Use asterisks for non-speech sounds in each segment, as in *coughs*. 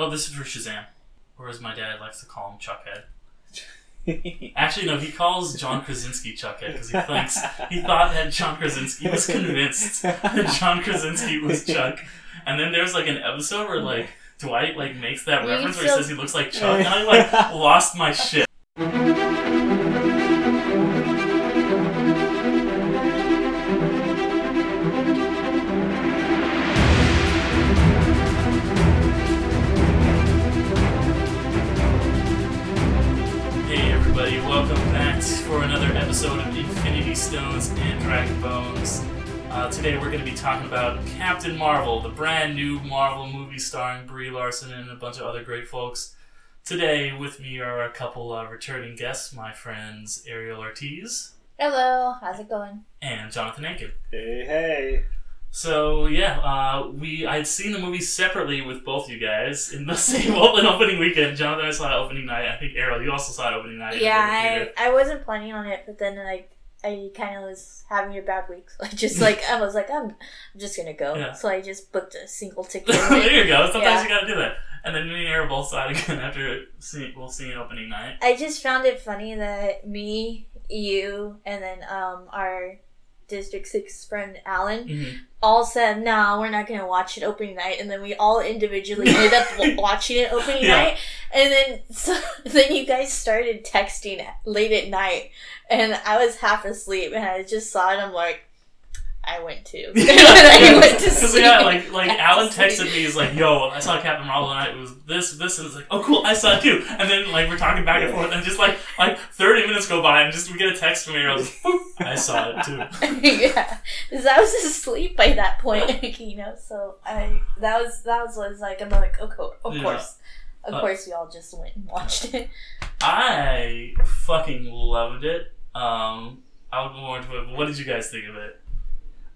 Oh, this is for Shazam, or as my dad likes to call him, Chuckhead. *laughs* Actually, no, he calls John Krasinski Chuckhead because he thinks he thought that John Krasinski was convinced that John Krasinski was Chuck. And then there's like an episode where like Dwight like makes that You reference where he says he looks like Chuck, and I like lost my shit. *laughs* episode of Infinity Stones and Dragon Bones. Uh, today we're going to be talking about Captain Marvel, the brand new Marvel movie starring Brie Larson and a bunch of other great folks. Today with me are a couple of returning guests, my friends Ariel Ortiz Hello, how's it going? and Jonathan Aiken. Hey, hey. So yeah, uh, we I had seen the movie separately with both you guys in the *laughs* same opening weekend. Jonathan, I saw it opening night. I think Ariel, you also saw it opening night. Yeah. I I wasn't planning on it, but then like I kind of was having a bad week, so *laughs* I just *laughs* like I was like I'm, I'm just gonna go. Yeah. So I just booked a single ticket. there you go. Sometimes Yeah. you gotta do that. And then me and Ariel both saw it again after seeing, we'll see it opening night. I just found it funny that me, you, and then um our District Six friend Alan Mm-hmm. all said, "No, we're not gonna watch it opening night," and then we all individually ended up *laughs* watching it opening Yeah. night, and then so *laughs* then you guys started texting late at night, and I was half asleep, and I just saw it. I'm like, I went to, and *laughs* *laughs* I went to Because sleep. yeah, *laughs* like like Back Alan texted me, he's like, "Yo, I saw Captain Marvel and it was this, this," and it's like, "Oh, cool, I saw it too." And then like we're talking back and forth, and just like like thirty minutes go by, and just we get a text from Ariel, just, "Boop, I saw it too. yeah, because I was asleep by that point, you know. So I that was that was was like I'm like, of course, of Yeah. course, of Uh, course, we all just went and watched it. I fucking loved it. Um, I'll go more into it. But what did you guys think of it?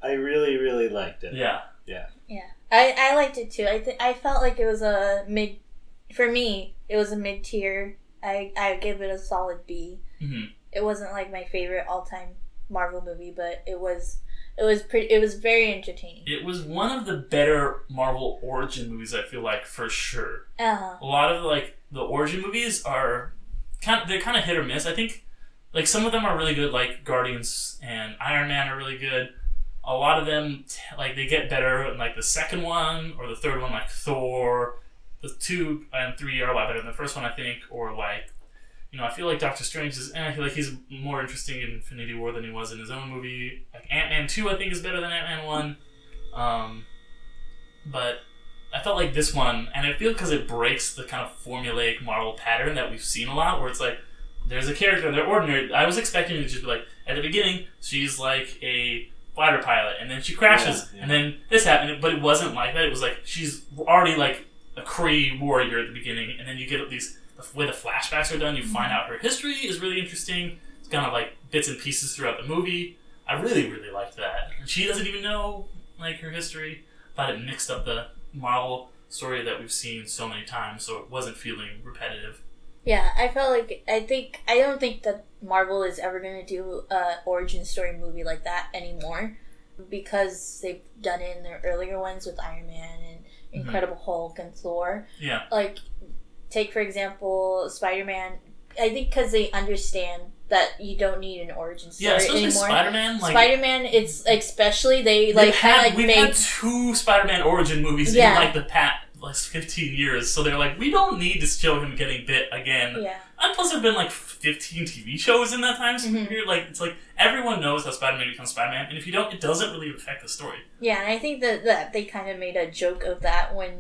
I really, really liked it. Yeah, Yeah. Yeah. I, I liked it too. I th- I felt like it was a mid for me. It was a mid tier. I I give it a solid B. hmm It wasn't like my favorite all time Marvel movie, but it was it was pretty. It was very entertaining. it was one of the better Marvel origin movies. I feel like for sure. Uh, a lot of like the origin movies are kind of they're kind of hit or miss. I think like some of them are really good, like Guardians and Iron Man are really good. A lot of them t- like they get better in like the second one or the third one, like Thor. The two and three are a lot better than the first one, I think. Or like you know, I feel like Doctor Strange is. Eh, I feel like he's more interesting in Infinity War than he was in his own movie. Like Ant Man two, I think is better than Ant Man one. Um, but I felt like this one, and I feel because it breaks the kind of formulaic Marvel pattern that we've seen a lot, where it's like there's a character, they're ordinary. I was expecting it to just be like at the beginning, she's like a fighter pilot, and then she crashes, Yeah, yeah. and then this happened, but it wasn't like that. It was like she's already like a Kree warrior at the beginning, and then you get these the way the flashbacks are done. You find mm-hmm. out her history is really interesting. It's kind of like bits and pieces throughout the movie. I really, really liked that. And she doesn't even know like her history. Thought it mixed up the Marvel story that we've seen so many times, so it wasn't feeling repetitive. yeah, I felt like I think I don't think that Marvel is ever gonna do a origin story movie like that anymore because they've done it in their earlier ones with Iron Man and Mhm. Incredible Hulk and Thor. Yeah, like take for example spider-man i think because they understand that you don't need an origin story yeah. Especially anymore Spider-Man. Like spider-man it's especially they like had, like we've made had two Spider-Man origin movies Yeah. in like the past like 15 years, so they're like, we don't need to show him getting bit again. yeah And plus, there've been like 15 TV shows in that time Mhm. period. Like, it's like everyone knows how Spider-Man becomes Spider-Man, and if you don't, it doesn't really affect the story. yeah and i think that, that they kind of made a joke of that when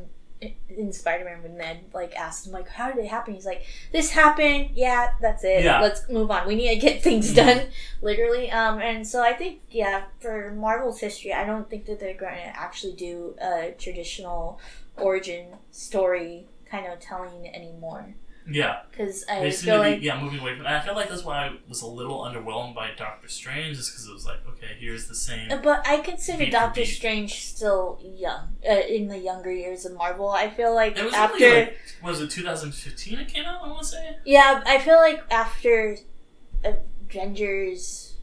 in spider-man when ned like asked him like how did it happen he's like this happened yeah that's it Yeah. let's move on we need to get things Mhm. done literally um and so i think yeah for marvel's history i don't think that they're going to actually do a traditional origin story kind of telling anymore Yeah, because i they feel to be like yeah moving away from. And I feel like that's why I was a little underwhelmed by Doctor Strange, is because it was like, okay, here's the same. but i consider doctor strange still young uh, in the younger years of marvel i feel like It was after only like, was it 2015 it came out? I want to say. yeah i feel like after avengers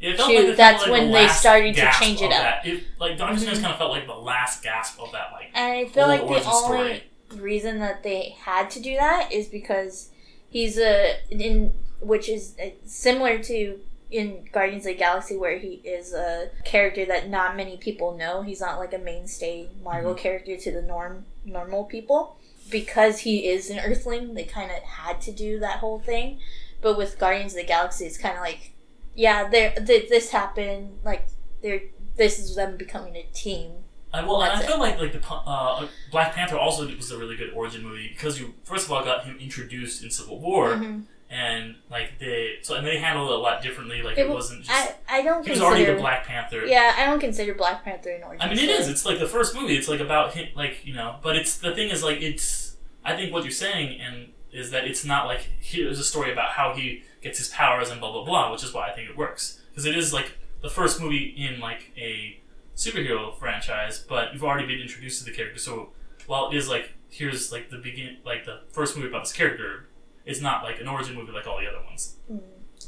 it felt like that's like when the they started to change it up. That. It, like Doctor Strange Mhm. kind of felt like the last gasp of that. Like and i feel like the only story. reason that they had to do that is because he's a in which is uh, similar to in Guardians of the Galaxy where he is a character that not many people know. He's not like a mainstay Marvel Mhm. character to the norm normal people. Because he is an Earthling, they kind of had to do that whole thing. But with Guardians of the Galaxy, it's kind of like, yeah, there th- this happened. Like, there, this is them becoming a team. I, well, I feel like like the uh, Black Panther also was a really good origin movie because you first of all got him introduced in Civil War, Mhm. and like they so and they handled it a lot differently. Like it, It wasn't just I, I don't he was consider. already the Black Panther. Yeah, I don't consider Black Panther an origin. I mean, it story. is. It's like the first movie. It's like about him, like you know. But it's the thing is like it's. I think what you're saying and is that it's not like here's a story about how he gets his powers and blah blah blah, which is why I think it works because it is like the first movie in like a superhero franchise, but you've already been introduced to the character. So while it is like here's like the begin like the first movie about this character, it's not like an origin movie like all the other ones. Mm.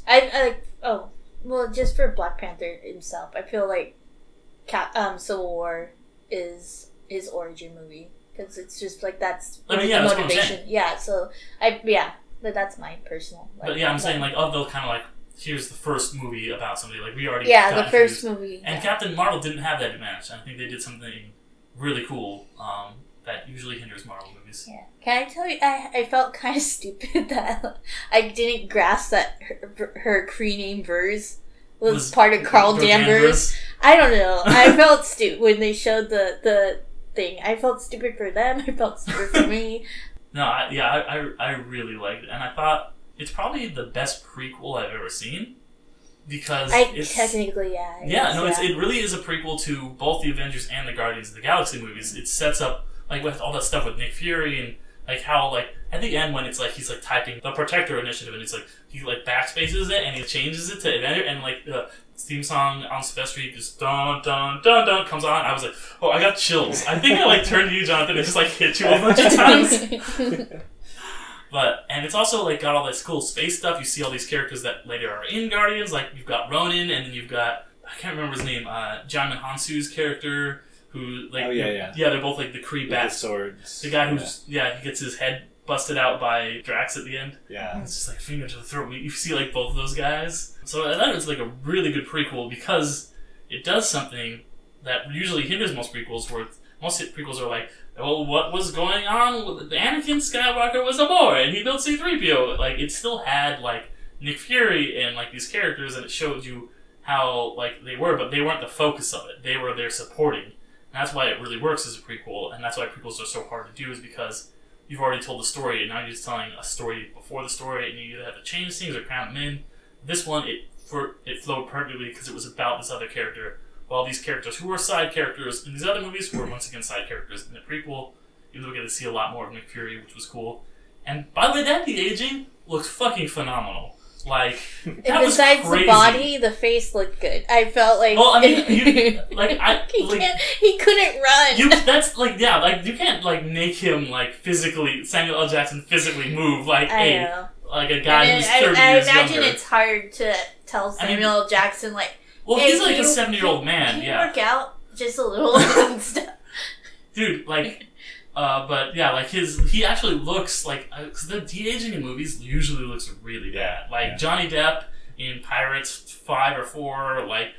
I, I like. Oh, well, just for Black Panther himself, I feel like Cap, um, Civil War is his origin movie because it's just like that's I mean, yeah, that's motivation. Yeah, so I yeah, but that's my personal. Like, But yeah, I'm saying like of the kind of like here's the first movie about somebody like we already yeah, the first movie. And yeah. Captain Marvel didn't have that advantage. I think they did something really cool um, that usually hinders Marvel movies. Yeah. Can I tell you, I, I felt *laughs* kind of stupid that I didn't grasp that her, her Kree name Vers was, Was part of Carol Danvers. I don't know. I *laughs* felt stupid when they showed the, the thing. I felt stupid for them. I felt stupid for me. No, I, yeah, I, I, I really liked it, and I thought it's probably the best prequel I've ever seen because I it's technically, yeah. I yeah, guess, no, it's, it really is a prequel to both the Avengers and the Guardians of the Galaxy movies. It sets up like with all that stuff with Nick Fury and like how like at the end when it's like he's like typing the Protector Initiative and it's like he like backspaces it and he changes it to Avenger and like the theme song on Sylvester just dun dun dun dun comes on. I was like, oh, I got chills. I think I like turned to you, Jonathan, and just like hit you a bunch of *laughs* times. *laughs* But and it's also like got all this cool space stuff. You see all these characters that later are in Guardians. Like you've got Ronan, and then you've got I can't remember his name. Uh, Djimon Hounsou's character, who like Oh, yeah, yeah. yeah, they're both like the Kree With the swords. The guy who's yeah. he gets his head busted out by Drax at the end. yeah. It's just like finger to the throat. You see like both of those guys. So I thought it was like a really good prequel because it does something that usually hinders most prequels. Where most hit prequels are like, well, what was going on? with Anakin Skywalker was a boy and he built C-3PO. Like it still had like Nick Fury and like these characters, and it showed you how like they were, but they weren't the focus of it. They were there supporting. And that's why it really works as a prequel, and that's why prequels are so hard to do, is because you've already told the story, and now you're just telling a story before the story, and you either have to change things or cram them in. This one, it for it flowed perfectly because it was about this other character, while these characters who were side characters in these other movies were once again side characters in the prequel. Even though we get to see a lot more of Nick Fury, which was cool. And by the way, that the aging looks fucking phenomenal. Like *laughs* And that was besides the body, the face looked good. I felt like. Well, I mean, *laughs* you- like, I- *laughs* he like- can't. He couldn't run. You that's like yeah, like you can't like make him like physically Samuel L. Jackson physically move like I a know. like a guy I, who's I, thirty I years imagine younger. it's hard to tell I mean- Samuel L. Jackson like. well, hey, he's like can a seventy-year-old man, Can you yeah, work out just a little and stuff? dude. Like, uh, but yeah, like his he actually looks like because the de aging in movies usually looks really bad. Like yeah. Johnny Depp in Pirates Five or Four, like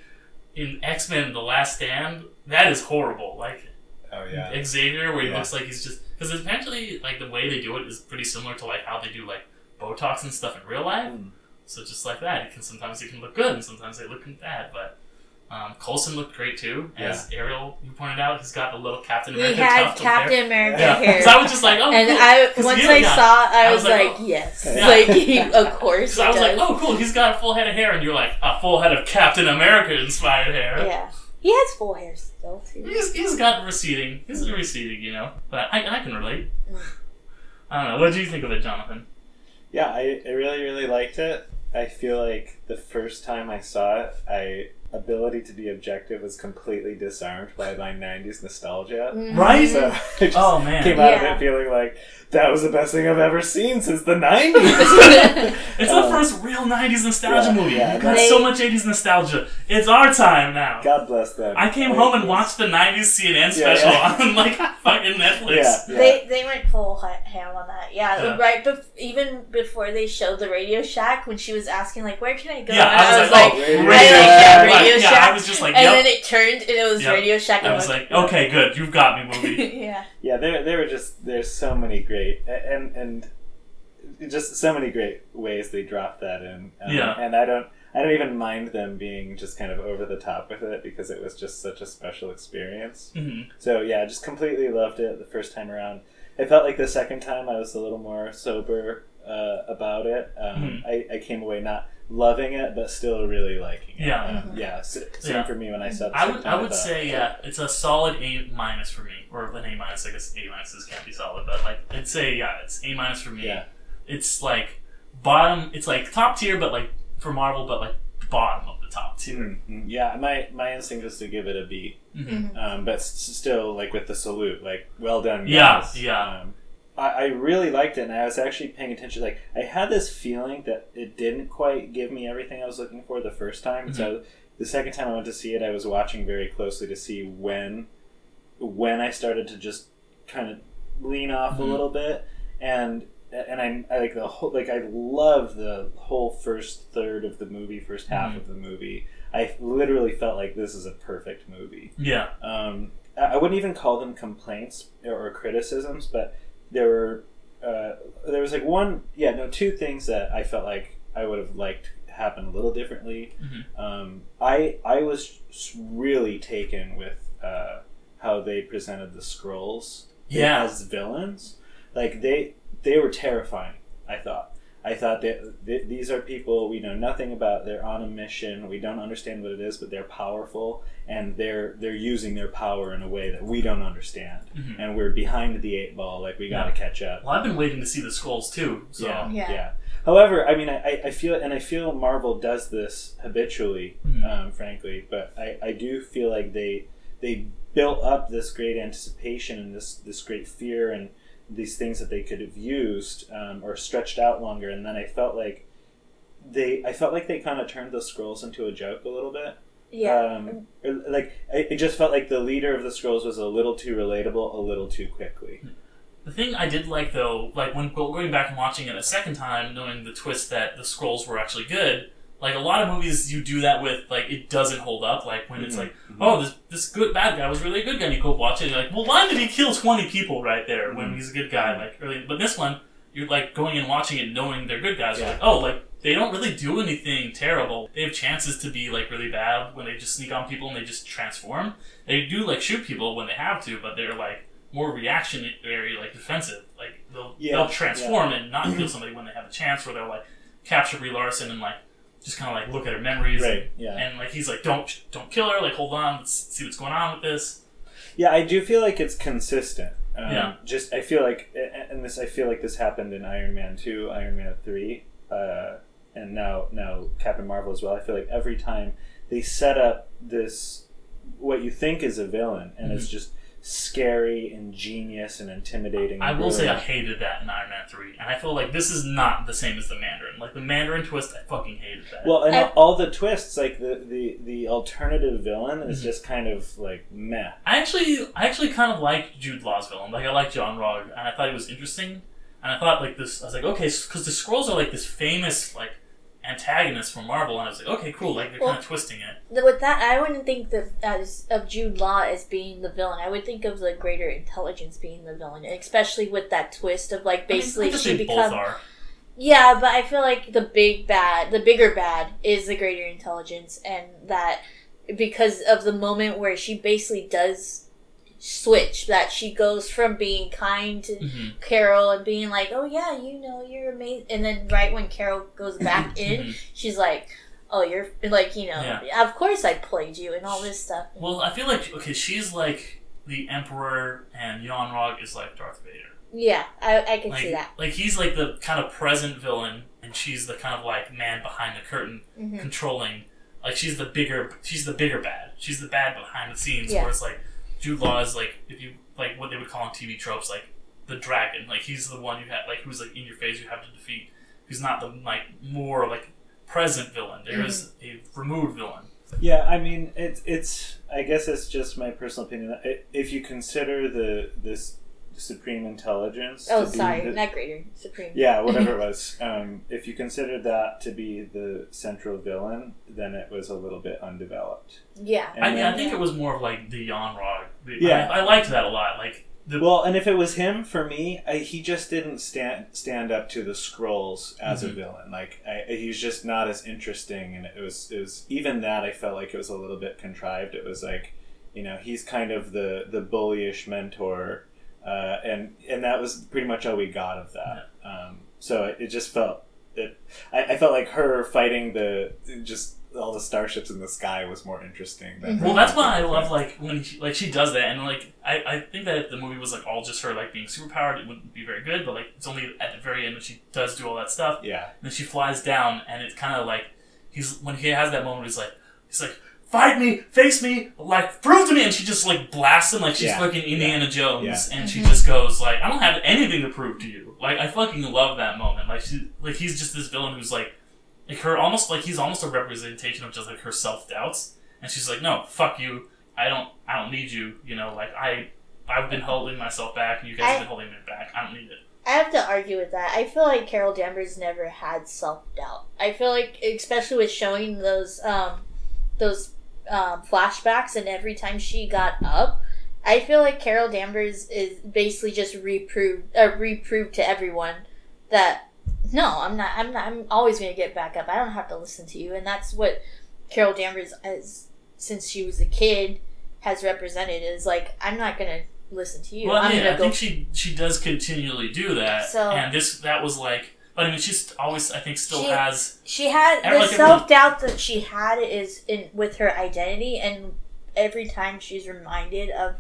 in X Men: The Last Stand, that is horrible. Like Oh yeah. Xavier, where he Yeah. looks like he's just because eventually like the way they do it is pretty similar to like how they do like Botox and stuff in real life. Mm. So just like that, it can sometimes it can look good and sometimes they look bad. But um, Coulson looked great too, as Ariel you pointed out. He's got the little Captain He had tuft of hair. Captain America Yeah, hair. so I was just like, oh, and cool. I 'Cause once yeah, I yeah. saw, I, I was, was like, like, oh. yes, Yeah. *laughs* like he, of course. Because he I was like, oh, cool, he's got a full head of hair, and you're like, a full head of Captain America inspired hair. yeah, he has full hair still too. He's, he's got receding. He's receding, you know. But I, I can relate. Mm. I don't know. What do you think of it, Jonathan? Yeah, I, I really really liked it. I feel like the first time I saw it, I ability to be objective was completely disarmed by my '90s nostalgia. Mhm. Right? So *laughs* I just Oh man, came out of it feeling like that was the best thing I've ever seen since the '90s. *laughs* it's the Um, first real '90s nostalgia yeah, movie. yeah. Got They- so much '80s nostalgia. It's our time now. God bless them. I came Like, home and watched the '90s CNN special yeah. *laughs* on like fucking Netflix. Yeah, yeah. They they went full ham on that. Yeah, Yeah. right. Bef- even before they showed the Radio Shack, when she was asking like, "Where can I go?" Yeah, and I was like, oh, Radio I like Shack. That Right, Radio yeah, Shack. I was just like, and then it turned and it was Yep. Radio Shack. I and was I'm like, okay, good, you've got me, movie. *laughs* yeah, Yeah, there there were just there's so many great and and just so many great ways they dropped that in. Um, Yeah. and I don't I don't even mind them being just kind of over the top with it because it was just such a special experience. hmm So yeah, I just completely loved it the first time around. I felt like the second time I was a little more sober uh, about it. Um, Mhm. I, I came away not loving it, but still really liking it. Yeah. um, yeah. s- Same Yeah. for me when I saw. The I would, I would thought, say, yeah, it's a solid A minus for me, or an A minus. I guess A minuses can't be solid, but like, I'd say, yeah, it's A minus for me. Yeah. It's like bottom. It's like top tier, but like for Marvel, but like bottom of the top tier. Mm, mm, yeah, my my instinct is to give it a B. Mm-hmm. um, but s- still like with the salute like well done Yeah, yeah. um, I, I really liked it and i was actually paying attention like i had this feeling that it didn't quite give me everything i was looking for the first time Mm-hmm. so the second time i went to see it i was watching very closely to see when when i started to just kind of lean off Mhm. a little bit and and I, I like the whole like I love the whole first third of the movie, first half Mhm. of the movie. I literally felt like this is a perfect movie. Yeah. Um, I I wouldn't even call them complaints or, or criticisms, but there were uh, there was like one, yeah, no, two things that I felt like I would have liked happen a little differently. Mhm. Um, I I was really taken with uh, how they presented the Skrulls Yeah. as villains. Like they they were terrifying. I thought. I thought that th- these are people we know nothing about. They're on a mission. We don't understand what it is, but they're powerful, and they're they're using their power in a way that we don't understand. Mhm. And we're behind the eight ball. Like we got to Yeah. catch up. Well, I've been waiting to see the Skrulls too. So Yeah, Yeah. yeah. However, I mean, I, I- I feel and I feel Marvel does this habitually, Mhm. um, frankly. But I, I do feel like they they built up this great anticipation and this this great fear and these things that they could have used um, or stretched out longer. And then I felt like they I felt like they kind of turned the Skrulls into a joke a little bit. yeah. Um, like it just felt like the leader of the Skrulls was a little too relatable, a little too quickly. The thing I did like though, like when going back and watching it a second time, knowing the twist that the Skrulls were actually good, like a lot of movies you do that with, like it doesn't hold up. Like when it's Mhm. like, oh, this this good bad guy was really a good guy, and you go watch it, and you're like, well, why did he kill twenty people right there when Mhm. he's a good guy? Like early, but this one, you're like going and watching it, knowing they're good guys. You're Yeah. like, oh, like they don't really do anything terrible. They have chances to be like really bad when they just sneak on people and they just transform. They do like shoot people when they have to, but they're like more reactionary, like defensive. Like they'll Yeah, they'll transform and not kill somebody when they have a chance, or they'll like capture Brie Larson and like just kind of like look at her memories. Right. Yeah. And like he's like, don't don't kill her. Like hold on, let's see what's going on with this. Yeah, I do feel like it's consistent. Um, Yeah. Just I feel like, and this I feel like this happened in Iron Man two, Iron Man three, uh, and now now Captain Marvel as well. I feel like every time they set up this, what you think is a villain, and it's Mhm. just scary and genius and intimidating. I and will say I hated that in Iron Man three, and I feel like this is not the same as the Mandarin. Like the Mandarin twist, I fucking hated that. Well, and I- all the twists, like the the the alternative villain, is Mhm. just kind of like meh. I actually, I actually kind of like Jude Law's villain. Like I like Yon-Rogg, and I thought he was interesting. And I thought like this, I was like, okay, because the Skrulls are like this famous like antagonist from Marvel, and I was like, okay, cool. Like they're Well- kind of twisting it. With that, I wouldn't think that as of Jude Law as being the villain. I would think of the greater intelligence being the villain, especially with that twist of like mean, basically I just she becomes. are. Yeah, but I feel like the big bad, the bigger bad, is the greater intelligence, and that because of the moment where she basically does switch, that she goes from being kind to hmm Carol and being like, "Oh yeah, you know, you're amazing," and then right when Carol goes *coughs* back in, Mhm. she's like, "Oh, you're like, you know, Yeah. of course I played you and all this stuff." Well, I feel like okay, she's like the Emperor, and Yon-Rogg is like Darth Vader. Yeah, I, I can Like, see that. like he's like the kind of present villain, and she's the kind of like man behind the curtain, hmm controlling like she's the bigger she's the bigger bad. She's the bad behind the scenes. Yeah. Where it's like Jude Law is like if you like what they would call in TV tropes like the dragon. Like he's the one you have like who's like in your face you have to defeat. Who's not the like more like present villain. There is mm-hmm. a removed villain. Yeah, I mean, it's it's. I guess it's just my personal opinion. If you consider the this supreme intelligence, Oh, to sorry, the- not greater, supreme. yeah, whatever it *laughs* was. Um, if you consider that to be the central villain, then it was a little bit undeveloped. Yeah. And I, then- I think it was more of like the Yon-Rogg. Yeah. I, I liked that a lot. Like the Well, and if it was him, for me, I, he just didn't stand stand up to the Skrulls as Mhm. a villain. Like I, he's just not as interesting, and it was it was even that I felt like it was a little bit contrived. It was like, you know, he's kind of the the bullyish mentor, uh, and and that was pretty much all we got of that. Um, so it, it just felt it. I, I felt like her fighting the just all the starships in the sky was more interesting. Than her Well, that's why I love like when she, like she does that, and like I, I think that if the movie was like all just her like being superpowered, it wouldn't be very good. But like it's only at the very end when she does do all that stuff, Yeah, and then she flies down, and it's kind of like he's when he has that moment, he's like he's like fight me, face me, like prove to me, and she just like blasts him like she's Yeah. fucking Indiana Jones, Yeah. and she Mhm. just goes like I don't have anything to prove to you. Like I fucking love that moment. Like she like he's just this villain who's like like her almost like he's almost a representation of just like her self doubts, and she's like, no, fuck you. I don't I don't need you. You know, like I I've been holding myself back, and you guys I- have been holding me back. I don't need it. I have to argue with that. I feel like Carol Danvers never had self doubt. I feel like, especially with showing those um, those um, flashbacks, and every time she got up, I feel like Carol Danvers is basically just reproved, uh, reproved to everyone that no, I'm not. I'm not. I'm always going to get back up. I don't have to listen to you, and that's what Carol Danvers, as since she was a kid, has represented. Is like I'm not going to listen to you. Well, I'm yeah, I think she she does continually do that, So- and this that was like, but I mean, she's always I think still She- has She had the like self doubt that she had is in with her identity, and every time she's reminded of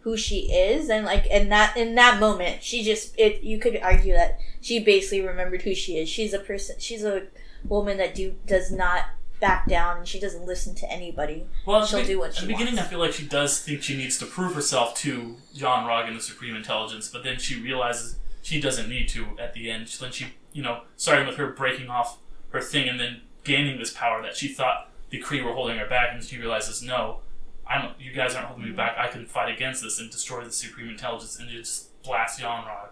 who she is, and like in that in that moment, she just it. You could argue that she basically remembered who she is. She's a person. She's a woman that do does not back down, and she doesn't listen to anybody. Well, She'll be- do what at she the beginning, wants. I feel like she does think she needs to prove herself to Yon-Rogg and the Supreme Intelligence, but then she realizes she doesn't need to at the end. Then she, you know, starting with her breaking off her thing and then gaining this power that she thought the Kree were holding her back, and she realizes, no, I don't. You guys aren't holding me back. I can fight against this and destroy the Supreme Intelligence and just blast Yon-Rogg.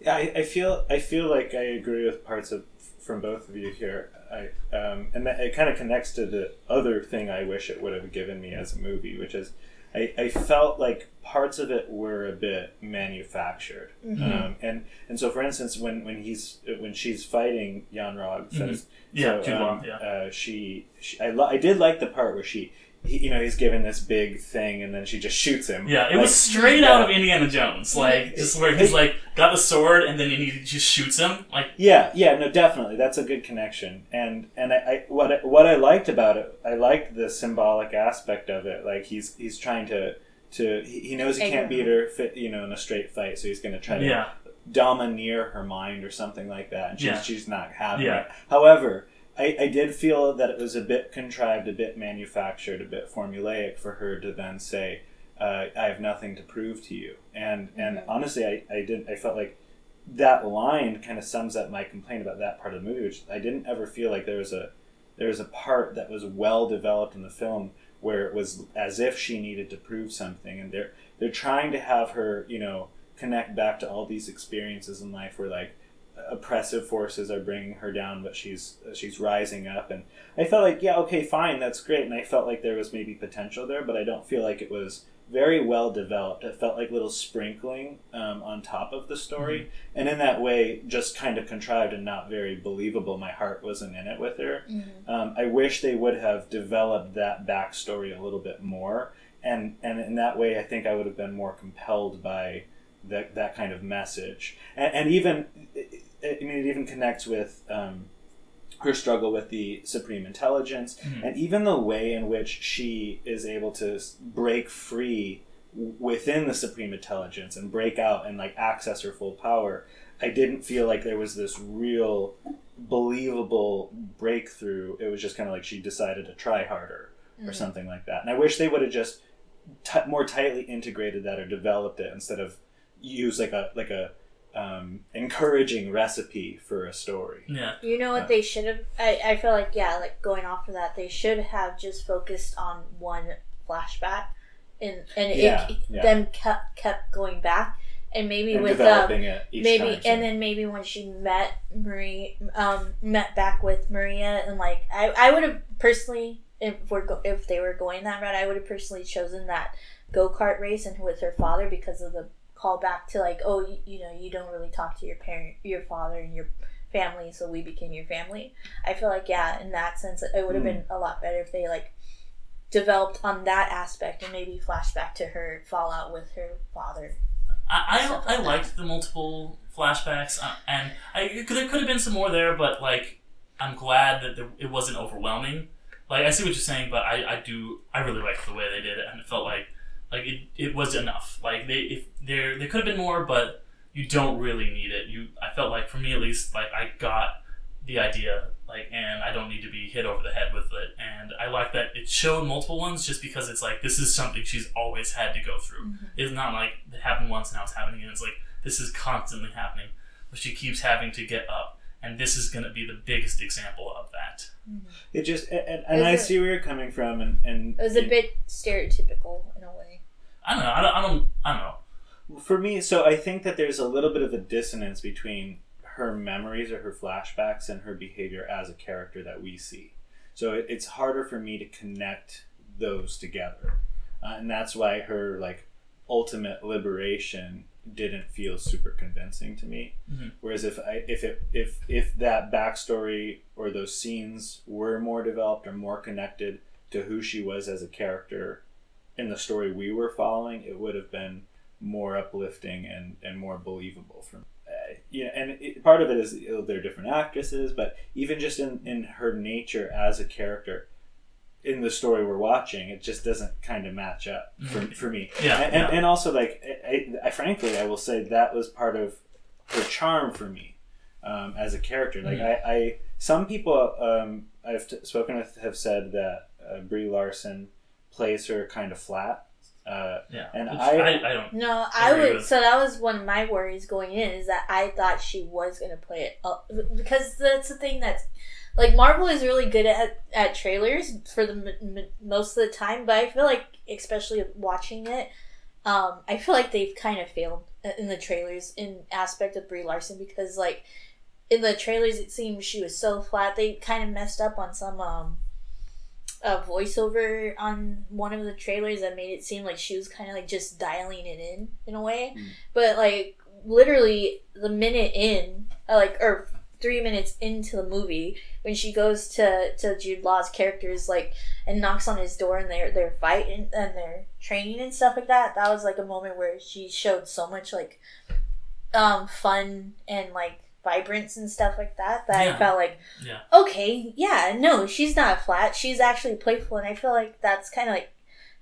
Yeah, I, I feel I feel like I agree with parts of from both of you here. I um, and that, it kind of connects to the other thing I wish it would have given me as a movie, which is I, I felt like parts of it were a bit manufactured. Mm-hmm. Um, and and so for instance, when when he's when she's fighting Yon-Rogg, so, Mhm. Yeah, so, um, yeah. uh, she, she I, li- I did like the part where she. He, you know, he's given this big thing, and then she just shoots him. Yeah, it Like, was straight yeah. out of Indiana Jones, like just where he's like got the sword and then he just shoots him. Like Yeah, yeah, no, definitely. That's a good connection. And and I, I what I, what I liked about it, I liked the symbolic aspect of it. Like he's he's trying to to he he knows he can't beat her fit, you know, in a straight fight, so he's going to try to yeah, domineer her mind or something like that, and she's Yeah. she's not having Yeah. it. However, I, I did feel that it was a bit contrived, a bit manufactured, a bit formulaic for her to then say, uh, "I have nothing to prove to you." And and Mhm. honestly, I, I did I felt like that line kind of sums up my complaint about that part of the movie, which I didn't ever feel like there was a there was a part that was well developed in the film where it was as if she needed to prove something, and they're they're trying to have her, you know, connect back to all these experiences in life where like oppressive forces are bringing her down, but she's she's rising up, and I felt like yeah, okay, fine, that's great, and I felt like there was maybe potential there, but I don't feel like it was very well developed. It felt like little sprinkling um, on top of the story, and in that way, just kind of contrived and not very believable. My heart wasn't in it with her. Mhm. Um, I wish they would have developed that backstory a little bit more, and and in that way, I think I would have been more compelled by that that kind of message, and, and even I mean, it even connects with. Um, her struggle with the supreme intelligence, Mhm. and even the way in which she is able to break free within the supreme intelligence and break out and like access her full power i didn't feel like there was this real believable breakthrough it was just kind of like she decided to try harder or Mhm. something like that and i wish they would have just t- more tightly integrated that or developed it instead of use like a like a um, encouraging recipe for a story Yeah. You know what Yeah. they should have? I, I feel like, yeah, like going off of that, they should have just focused on one flashback and, and Yeah, it, yeah. them kept, kept going back. And maybe and with um, it each maybe time, so- and then maybe when she met Marie um met back with Maria and like I, I would have personally if we're go- if they were going that route I would have personally chosen that go-kart race and with her father because of the call back to like oh you, you know you don't really talk to your parent your father and your family so we became your family I feel like yeah in that sense it would have Mm. been a lot better if they like developed on that aspect and maybe flashback to her fallout with her father I I, like I liked the multiple flashbacks, uh, and I could- there could have been some more there, but like I'm glad that there, it wasn't overwhelming. Like I see what you're saying, but I, I do I really liked the way they did it, and it felt like like it, it was enough. Like they if there there could have been more, but you don't really need it. You I felt like for me at least like I got the idea like and I don't need to be hit over the head with it. And I like that it showed multiple ones just because it's like this is something she's always had to go through. Mm-hmm. It's not like it happened once and now it's happening again. It's like this is constantly happening. But she keeps having to get up. And this is gonna be the biggest example of that. Mm-hmm. It just and, and, and Is I it- see where you're coming from, and and It was a bit stereotypical in a way. I don't know, I don't I don't I don't know. for me. So I think that there's a little bit of a dissonance between her memories or her flashbacks and her behavior as a character that we see. So it, it's harder for me to connect those together, uh, and that's why her like ultimate liberation didn't feel super convincing to me. Mhm. Whereas if I if it if if that backstory or those scenes were more developed or more connected to who she was as a character in the story we were following, it would have been more uplifting and, and more believable for me. Uh, yeah, and it, part of it is they're different actresses, but even just in, in her nature as a character in the story we're watching, it just doesn't kind of match up for, Mhm. for me. Yeah, and, yeah. and, and also like I, I, frankly, I will say that was part of her charm for me um, as a character. Like Mhm. I, I, some people um, I've t- spoken with have said that uh, Brie Larson plays her kind of flat. Uh, Yeah. And I- I, I don't No, I would. with- So that was one of my worries going in is that I thought she was going to play it up because that's the thing that's like Marvel is really good at at trailers for the m- m- most of the time, but I feel like especially watching it, um, I feel like they've kind of failed in the trailers in aspect of Brie Larson because like in the trailers it seemed she was so flat. They kind of messed up on some um a voiceover on one of the trailers that made it seem like she was kind of like just dialing it in in a way Mm. but like literally the minute in uh, like or three minutes into the movie when she goes to to jude law's characters like and knocks on his door and they're they're fighting and they're training and stuff like that that was like a moment where she showed so much like um fun and like vibrance and stuff like that that Yeah. i felt like Yeah. okay yeah no she's not flat she's actually playful and i feel like that's kind of like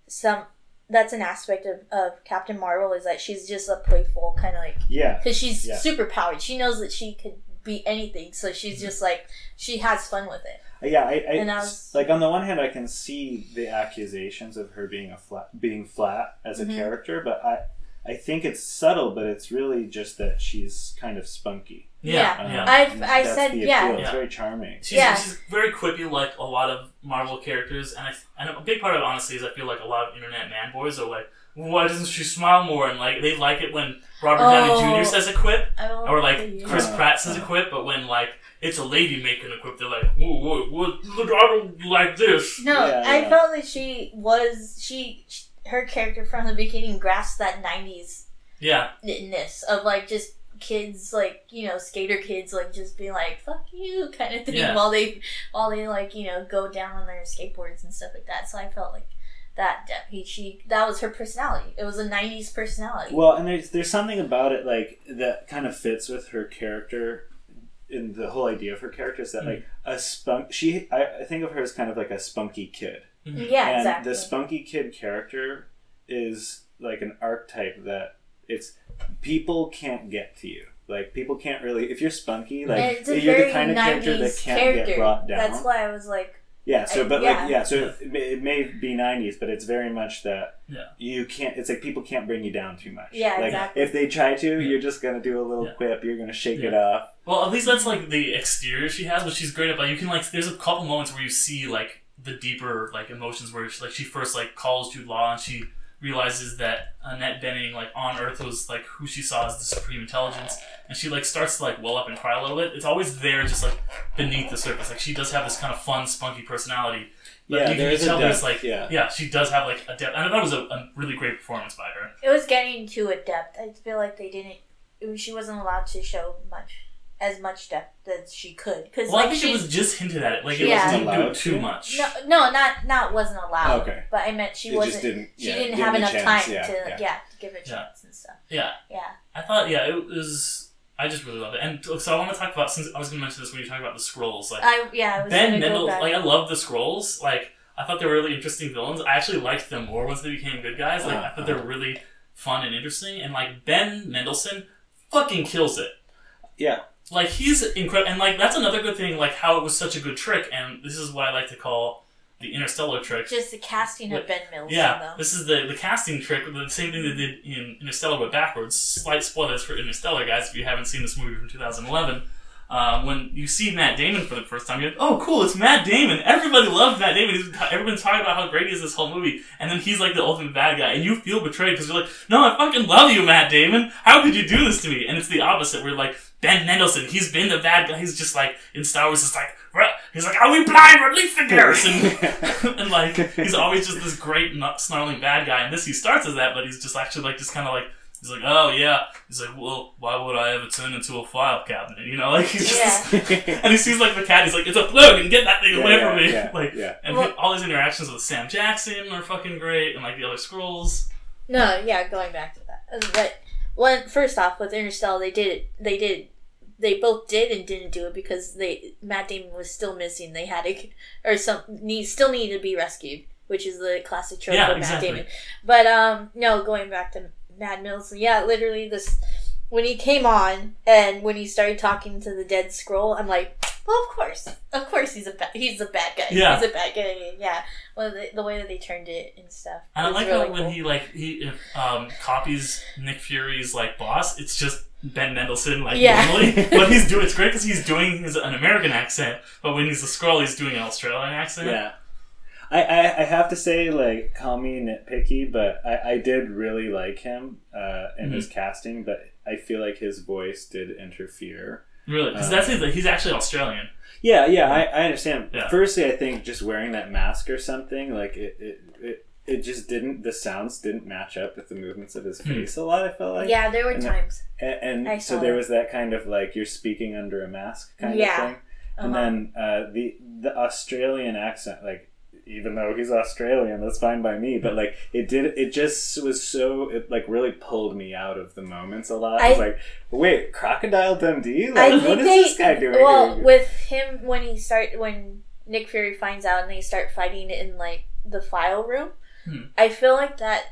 some that's an aspect of, of captain marvel is that she's just a playful kind of like yeah, because she's Yeah. super powered she knows that she could be anything so she's just like she has fun with it yeah. I, I, And I was- like on the one hand, I can see the accusations of her being a flat, being flat as a Mhm. character, but I, I think it's subtle, but it's really just that she's kind of spunky. Yeah. Yeah. Yeah. I- And I that's said- the yeah. appeal. It's Yeah. very charming. She's, Yeah. she's very quippy, like a lot of Marvel characters, and I, and a big part of it, honestly, is I feel like a lot of internet man boys are like, well, why doesn't she smile more? And like they like it when Robert Oh. Downey Jr. says a quip, or like yeah. Chris Uh, Pratt says a uh. quip, but when like it's a lady making a quip, they're like, whoa, whoa, whoa, look, I don't like this. no Yeah, i felt that she was she her character from the beginning grasped that 90s Yeah, ness of like just kids like you know skater kids like just being like fuck you *laughs* kind of thing Yeah. while they while they like you know go down on their skateboards and stuff like that so i felt like that de- he she that was her personality it was a 90s personality Well, and there's there's something about it like that kind of fits with her character, in the whole idea of her character is that Mm. like a spunk. She I, I think of her as kind of like a spunky kid. Mm-hmm. yeah and exactly the spunky kid character is like an archetype that it's people can't get to you. Like people can't really if you're spunky, like it's a you're very the kind of character that can't character. get brought down. That's why I was like, Yeah, so I- but yeah. like yeah, so it may, it may be '90s, but it's very much that Yeah. you can't. It's like people can't bring you down too much. Yeah, like, exactly. If they try to, Yeah. you're just gonna do a little Yeah. quip. You're gonna shake it Yeah. off. Well, at least that's like the exterior she has, but she's great at. Like you can like, there's a couple moments where you see like the deeper like emotions where she, like she first like calls Jude Law and she realizes that Annette Bening like on Earth was like who she saw as the supreme intelligence, and she like starts to like well up and cry a little bit. It's always there, just like beneath the surface. Like she does have this kind of fun, spunky personality. But Yeah, you can there's tell there's like yeah. yeah, she does have like a depth. And I thought it was a, a really great performance by her. it was getting to a depth. I feel like they didn't. it She wasn't allowed to show much, as much depth as she could. Because Well, like I think she it was just hinted at it. Like it Yeah. wasn't didn't do Allowed it too to? much. No, no, not not wasn't allowed. Okay. But I meant she It wasn't. just didn't. she yeah, didn't give have them a enough chance, time yeah, to yeah. yeah. to give it a Yeah. chance and stuff. Yeah. Yeah. I thought, yeah, it was. I just really loved it, and so I want to talk about since I was going to mention this when you talk about the Skrulls. Like I yeah. I was Ben gonna Mendel, go back. like I love the Skrulls. Like I thought they were really interesting villains. I actually liked them more once they became good guys. Like I thought they were uh-huh. really fun and interesting. And like Ben Mendelsohn, fucking kills it. Yeah. Like he's incredible, and like that's another good thing. Like how it was such a good trick, and this is what I like to call the interstellar trick. just the casting of Ben Mills. Yeah, though. this is the the casting trick, the same thing they did in Interstellar but backwards. Slight spoilers for Interstellar, guys, if you haven't seen this movie from 2011. Uh, when you see Matt Damon for the first time, you're like, "Oh, cool! It's Matt Damon." Everybody loves Matt Damon. He's, everyone's talking about how great he is this whole movie, and then he's like the ultimate bad guy, and you feel betrayed because you're like, "No, I fucking love you, Matt Damon. How could you do this to me?" And it's the opposite. We're like, Ben Mendelsohn, he's been the bad guy. He's just like in Star Wars, it's like, he's like, "Are we blind? Release the garrison." *laughs* and like he's always just this great snarling bad guy. And this he starts as that, but he's just actually like just kind of like he's like, oh yeah. He's like, well, why would I ever turn into a file cabinet? You know, like he's just. *laughs* and he sees like the cat. He's like, it's a plug, and get that thing Yeah, away yeah, from me. yeah, *laughs* like, yeah. and Well- all his interactions with Sam Jackson are fucking great, and like the other Skrulls. No, yeah, going back to that. Uh, But one first off with Interstellar, they did it. They did. They both did and didn't do it because they Matt Damon was still missing. They had to, or some need still needed to be rescued, which is the classic trope Yeah, of exactly. Matt Damon. But um, no, going back to Matt Mills, yeah, literally this when he came on and when he started talking to the dead Skrull, I'm like, well, of course, of course, he's a bad, he's a bad guy. Yeah. he's a bad guy. Yeah, well, the, the way that they turned it and stuff. And I was like really how when cool. he like he um, copies Nick Fury's like boss, it's just Ben Mendelsohn like Yeah. normally. *laughs* but he's doing it's great because he's doing his an American accent, but when he's a Skrull, he's doing an Australian accent. Yeah. I, I, I have to say, like, call me nitpicky, but I, I did really like him uh, in Mm-hmm. his casting, but I feel like his voice did interfere. Really, because Uh, that's it. He's actually Australian. Yeah, yeah, I, I understand. Yeah. Firstly, I think just wearing that mask or something, like, it, it, it, it just didn't, the sounds didn't match up with the movements of his Hmm. face a lot, I felt like. yeah, there were and- times. And, I and so there that. was that kind of like you're speaking under a mask kind Yeah. of thing. And Uh-huh. then uh, the the Australian accent, like even though he's Australian, that's fine by me. But like it did, it just was so it like really pulled me out of the moments a lot. I, was like, wait, Crocodile Dundee? I Like, think what is they, this guy doing? Well, here? with him when he start when Nick Fury finds out and they start fighting in like the file room, Hmm. I feel like that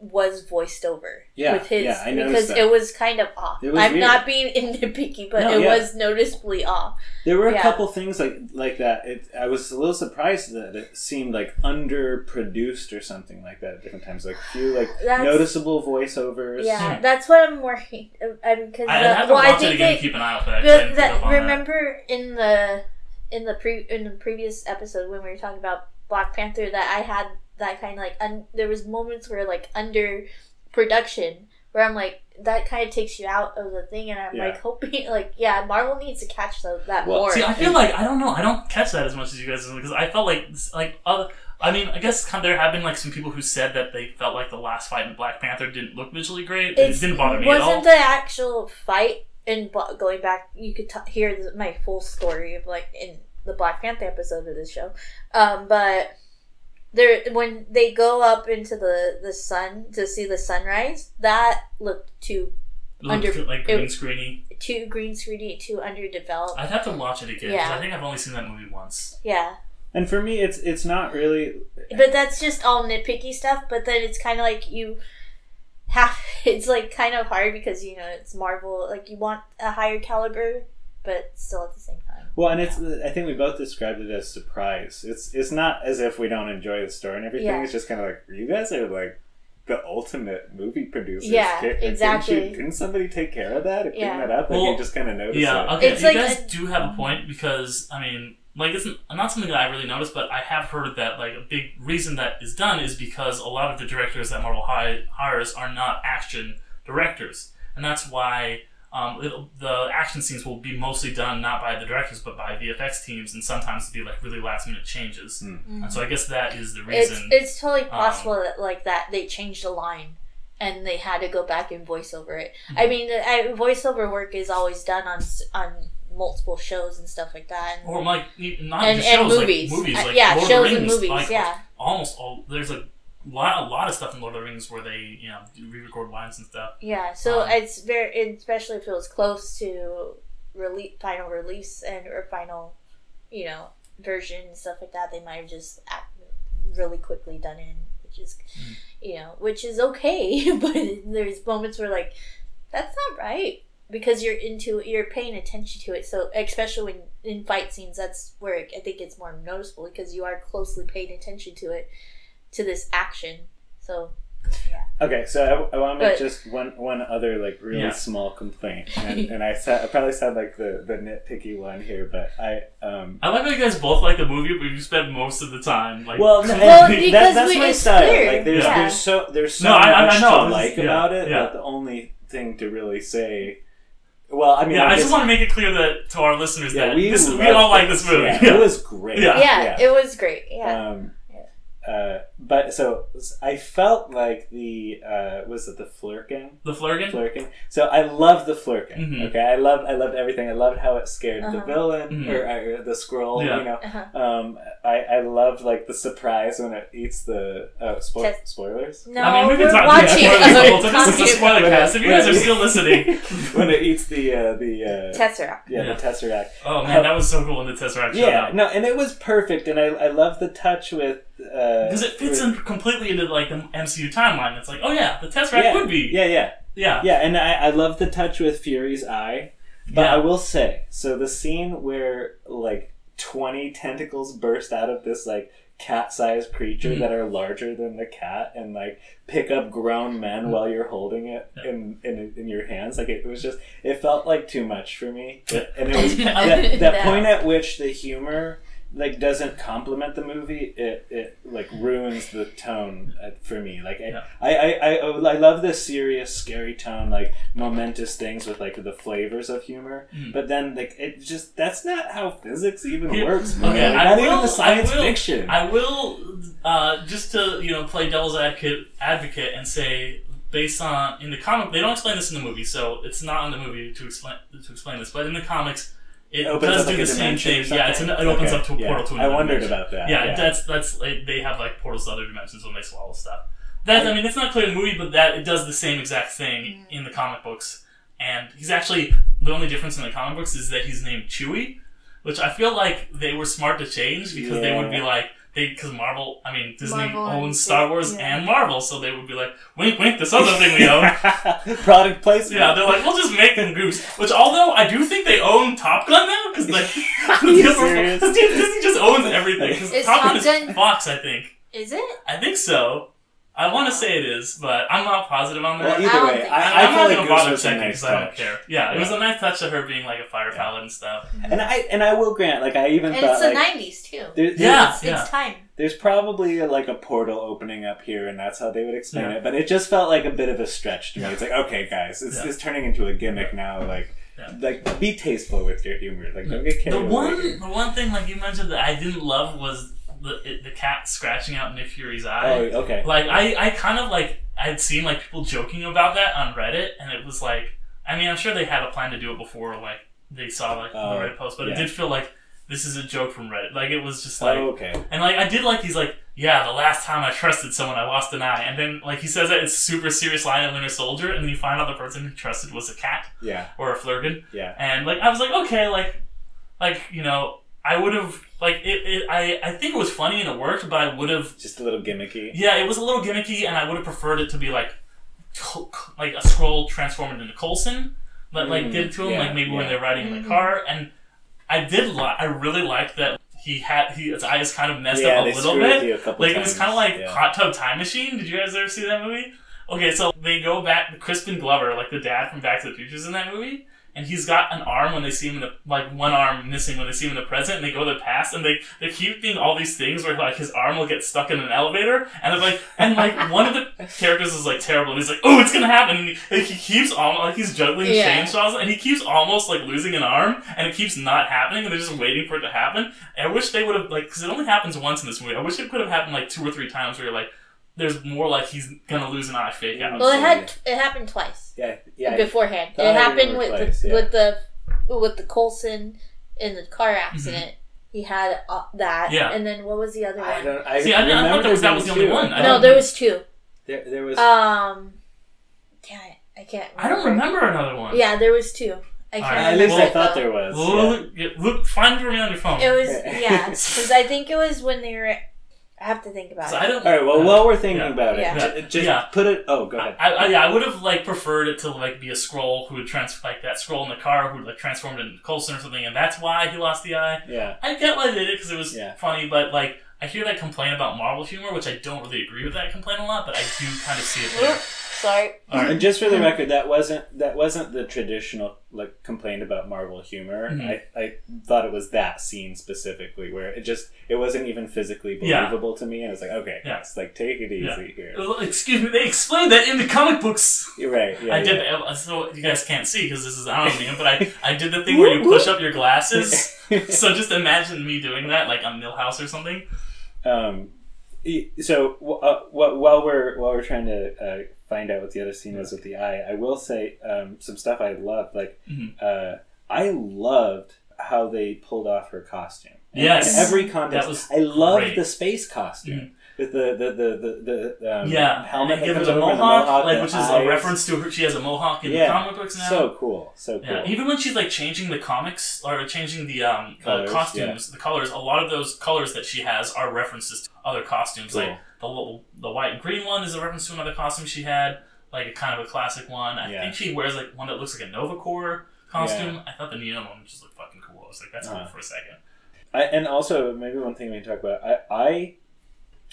was voiced over Yeah, with his yeah, I because that. it was kind of off. It was I'm weird. not being *laughs* nitpicky, but No, it yeah. was noticeably off. There were a Yeah. couple things like like that. It, I was a little surprised that it seemed like underproduced or something like that at different times. Like few like *sighs* That's- noticeable voiceovers. Yeah, Hmm. that's what I'm worried. I'm because I, I uh, have to well, I watch it think again they, and keep an eye out for that. 'cause I But that, up on that. remember in the in the pre in the previous episode when we were talking about Black Panther that I had that kind of like un, there was moments where like under production where I'm like that kind of takes you out of the thing and I'm Yeah. like hoping *laughs* like yeah Marvel needs to catch tho- that Well, more. See, I feel like I don't know. I don't catch that as much as you guys because I felt like like other. I mean, I guess kind of, there have been like some people who said that they felt like the last fight in Black Panther didn't look visually great. It didn't bother me It wasn't the actual fight and going back you could t- hear the, my full story of like in the black panther episode of this show um, but there when they go up into the the sun to see the sunrise that looked too It looked under- like it- green screeny. too green screeny too underdeveloped I'd have to watch it again because Yeah. I think I've only seen that movie once. yeah And for me, it's it's not really. but that's just all nitpicky stuff but then it's kind of like you have *laughs* it's like kind of hard because you know it's Marvel. Like you want a higher caliber, but still at the same time. Well, and it's I think we both described it as surprise. It's it's not as if we don't enjoy the story and everything. Yeah. It's just kind of like you guys are like the ultimate movie producers. Yeah, Can't- exactly. Couldn't, you- couldn't somebody take care of that or Yeah. that up? Like Well, you just kind of notice Yeah, it. okay. It's you like guys a- do have a point because I mean, like it's not something that I really noticed, but I have heard that like a big reason that is done is because a lot of the directors that Marvel hi- hires are not action directors, and that's why. Um, it'll, the action scenes will be mostly done not by the directors but by VFX teams, and sometimes it'll be like really last minute changes. Hmm. And so I guess that is the reason. it's totally um, possible that like that they changed a line, and they had to go back and voice over it. Mm-hmm. I mean, the, I, voiceover work is always done on on multiple shows and stuff like that. And, or like e- not and, just and shows, movies, like movies, Uh, yeah, Lord of the shows and movies, like, yeah. almost all there's a lot a lot of stuff in Lord of the Rings where they you know re-record lines and stuff. Yeah, so Um, it's very, especially if it was close to release, final release and or final, you know, version and stuff like that. They might have just act really quickly done in, which is, Mm. you know, which is okay. *laughs* but there's moments where like, that's not right because you're into you're paying attention to it. So especially when in fight scenes, that's where I think it's more noticeable because you are closely paying attention to it, to this action. So yeah. Okay, so I, I want to make But- just one one other like really Yeah. small complaint, and, and I sa- I probably sound like the, the nitpicky one here, but I um I like how you guys both like the movie, but you spend most of the time like. well, *laughs* no, Well, that- because that's we- my it's style. clear, Like there's yeah. there's so there's so No, I- I- I much know, to this is- like yeah, about it yeah. that the only thing to really say, well, I mean, yeah, I guess- just want to make it clear that to our listeners yeah, that we this, we all like this movie. Yeah, it was great. *laughs* Yeah. yeah, it was great. Yeah. Um, uh, but so I felt like the uh, was it the flirking? the Flurgan. Flirking. So I love the flirking. Mhm. Okay, I love I loved everything. I loved how it scared the Uh-huh. villain Mhm. or, or the Skrull. Yeah. You know, Uh-huh. um, I I loved like the surprise when it eats the uh, spo- Test- spoilers. No, I mean, we've we're been talking watching. about spoilers the whole time. This is a Talking- spoiler cast. If you guys are still listening, *laughs* when it eats the uh, the uh, Tesseract. yeah, Yeah. the tesseract. oh man, that was so cool when the Tesseract showed Yeah, up. no, and it was perfect, and I I love the touch with uh, Because it fits with- in completely into like the MCU timeline. It's like, oh yeah, the Tesseract yeah, would be. Yeah, yeah. Yeah. Yeah, and I, I love the touch with Fury's eye. But Yeah. I will say, so the scene where like twenty tentacles burst out of this like cat-sized creature Mhm. that are larger than the cat and like pick up grown men while you're holding it Mm-hmm. Yeah. in, in in your hands, like it was just it felt like too much for me. And it was *laughs* that, that point at which the humor like doesn't complement the movie it, it like ruins the tone uh, for me like I, Yeah. I, I, I, I love the serious scary tone like momentous things with like the flavors of humor Mhm. but then like it just that's not how physics even Here- works man. okay, Like, I not will- even the science I will- fiction I will uh, just to you know play devil's advocate advocate and say based on in the comic they don't explain this in the movie so it's not in the movie to explain to explain this but in the comics it opens does up, do like, the a same dimension thing yeah it's an, it opens Okay, up to a yeah. portal to another. Dimension. I wondered dimension. about that yeah, yeah. that's that's like, they have like portals to other dimensions when they swallow stuff that I mean it's not clear in the movie but that it does the same exact thing mm. in the comic books and he's actually the only difference in the comic books is that he's named Chewie which I feel like they were smart to change because they would be like they because Marvel I mean Disney Marvel owns Star Wars yeah. and Marvel so they would be like wink wink this other thing we own *laughs* product placement yeah they're like we'll just make them goose which although I do think they own Top Gun now because like *laughs* *laughs* Are you serious? Disney just owns everything. Is Top Gun is Fox I think Is it? I think so I want to say it is but I'm not positive on that well I either don't way I, I, I'm not like gonna bother was a checking nice because I don't care yeah it was a nice touch of her being like a fire pilot and stuff and I and I will grant like I even And thought it's the like '90s too. there- Yeah. It's, it's time. There's probably like a portal opening up here, and that's how they would explain Yeah. it. But it just felt like a bit of a stretch to me. It's like, okay, guys, it's, Yeah. it's turning into a gimmick now. Like, Yeah. like be tasteful with your humor. Like, don't get The carried away. one, the one thing like you mentioned that I didn't love was the it, the cat scratching out Nick Fury's eye. Oh, okay. Like I, I kind of like I'd seen like people joking about that on Reddit, and it was like I mean I'm sure they had a plan to do it before like they saw like Oh, the Reddit post, but yeah. it did feel like this is a joke from Reddit. Like it was just like oh, okay. and like I did like these like yeah the last time I trusted someone I lost an eye, and then like he says that it's super serious line in Winter Soldier, and then you find out the person he trusted was a cat Yeah, or a flurgan. yeah. And like I was like, okay, like like, you know, I would have like it, it I, I think it was funny and it worked, but I would have Just a little gimmicky. yeah, it was a little gimmicky and I would have preferred it to be like like a Skrull transformed into Coulson, but like Mm, did to him yeah, like maybe when they're riding in the car, and I did like I really liked that he had he his eyes kind of messed yeah, up a they little bit. with you a couple Like it was kind of like yeah. Hot Tub Time Machine. Did you guys ever see that movie? Okay, so they go back. Crispin Glover, like the dad from Back to the Future, is in that movie, and he's got an arm when they see him in the like one arm missing when they see him in the present, and they go to the past, and they they keep being all these things where like his arm will get stuck in an elevator, and they're like and like one of the characters is like terrible, and he's like, oh, it's gonna happen, and he, like, he keeps almost like he's juggling Yeah. chainsaws, and he keeps almost like losing an arm, and it keeps not happening, and they're just waiting for it to happen. And I wish they would have like because it only happens once in this movie. I wish it could have happened like two or three times where you're like, there's more like he's gonna lose an eye fake out. Well, it oh, had it happened twice yeah, yeah. beforehand. thought It happened with twice, the, yeah. with the with the Coulson in the car Mm-hmm. accident. He had uh, that, Yeah. and then what was the other I one? don't. I See, I didn't- I thought remember that was- that there was the only two. one. I no, don't- there was two. There, there was. Um, damn it, I can't. I don't remember another one. Yeah, there was two. I can't. Alright, at remember least I thought there was. Well, yeah. look, yeah, look, find it for me on your phone. It was yeah, *laughs* because I think it was when they were. I have to think about it. I don't. All right. Well, while we're thinking yeah. about it, Yeah. ju- just Yeah. put it. Oh, go I, ahead. I, yeah, I would have like preferred it to like be a Skrull who would trans like that Skrull in the car who would like transformed into Coulson or something, and that's why he lost the eye. yeah. I get why they did it because it was Yeah. funny, but like I hear that complaint about Marvel humor, which I don't really agree with that complaint a lot, but I do kind of see it there. Oop, sorry. *laughs* All right. And just for the record, that wasn't that wasn't the traditional like complaint about Marvel humor. Mhm. I, I thought it was that scene specifically where it just it wasn't even physically Yeah. believable to me, and I was like, okay, Yeah. guys, like take it easy Yeah. here. Well, Excuse me, they explained that in the comic books. You're right. Yeah, I did yeah. that, so you guys can't see because this is on me, but I, I did the thing *laughs* where you push up your glasses. *laughs* so just imagine me doing that, like on Milhouse or something. Um, so w- uh, while we're while we're trying to uh, find out what the other scene was with the eye, I will say um, some stuff I loved. Like Mhm. uh, I loved how they pulled off her costume. In- Yes. in every context. I loved the space costume with the the the the, the um, Yeah, helmet and that give comes the over mohawk, the mohawk, like which is eyes. a reference to her. She has a mohawk in Yeah. the comic books now. So cool, so cool. Yeah, even when she's like changing the comics or changing the um Colors, the costumes, the colors, a lot of those colors that she has are references to other costumes. Cool. Like the little the white and green one is a reference to another costume she had, like a kind of a classic one. I Yeah. think she wears like one that looks like a Nova Corps costume. I thought the neon one just looked fucking cool. I was like, that's Uh-huh. cool for a second. I, and also maybe one thing we can talk about. I I,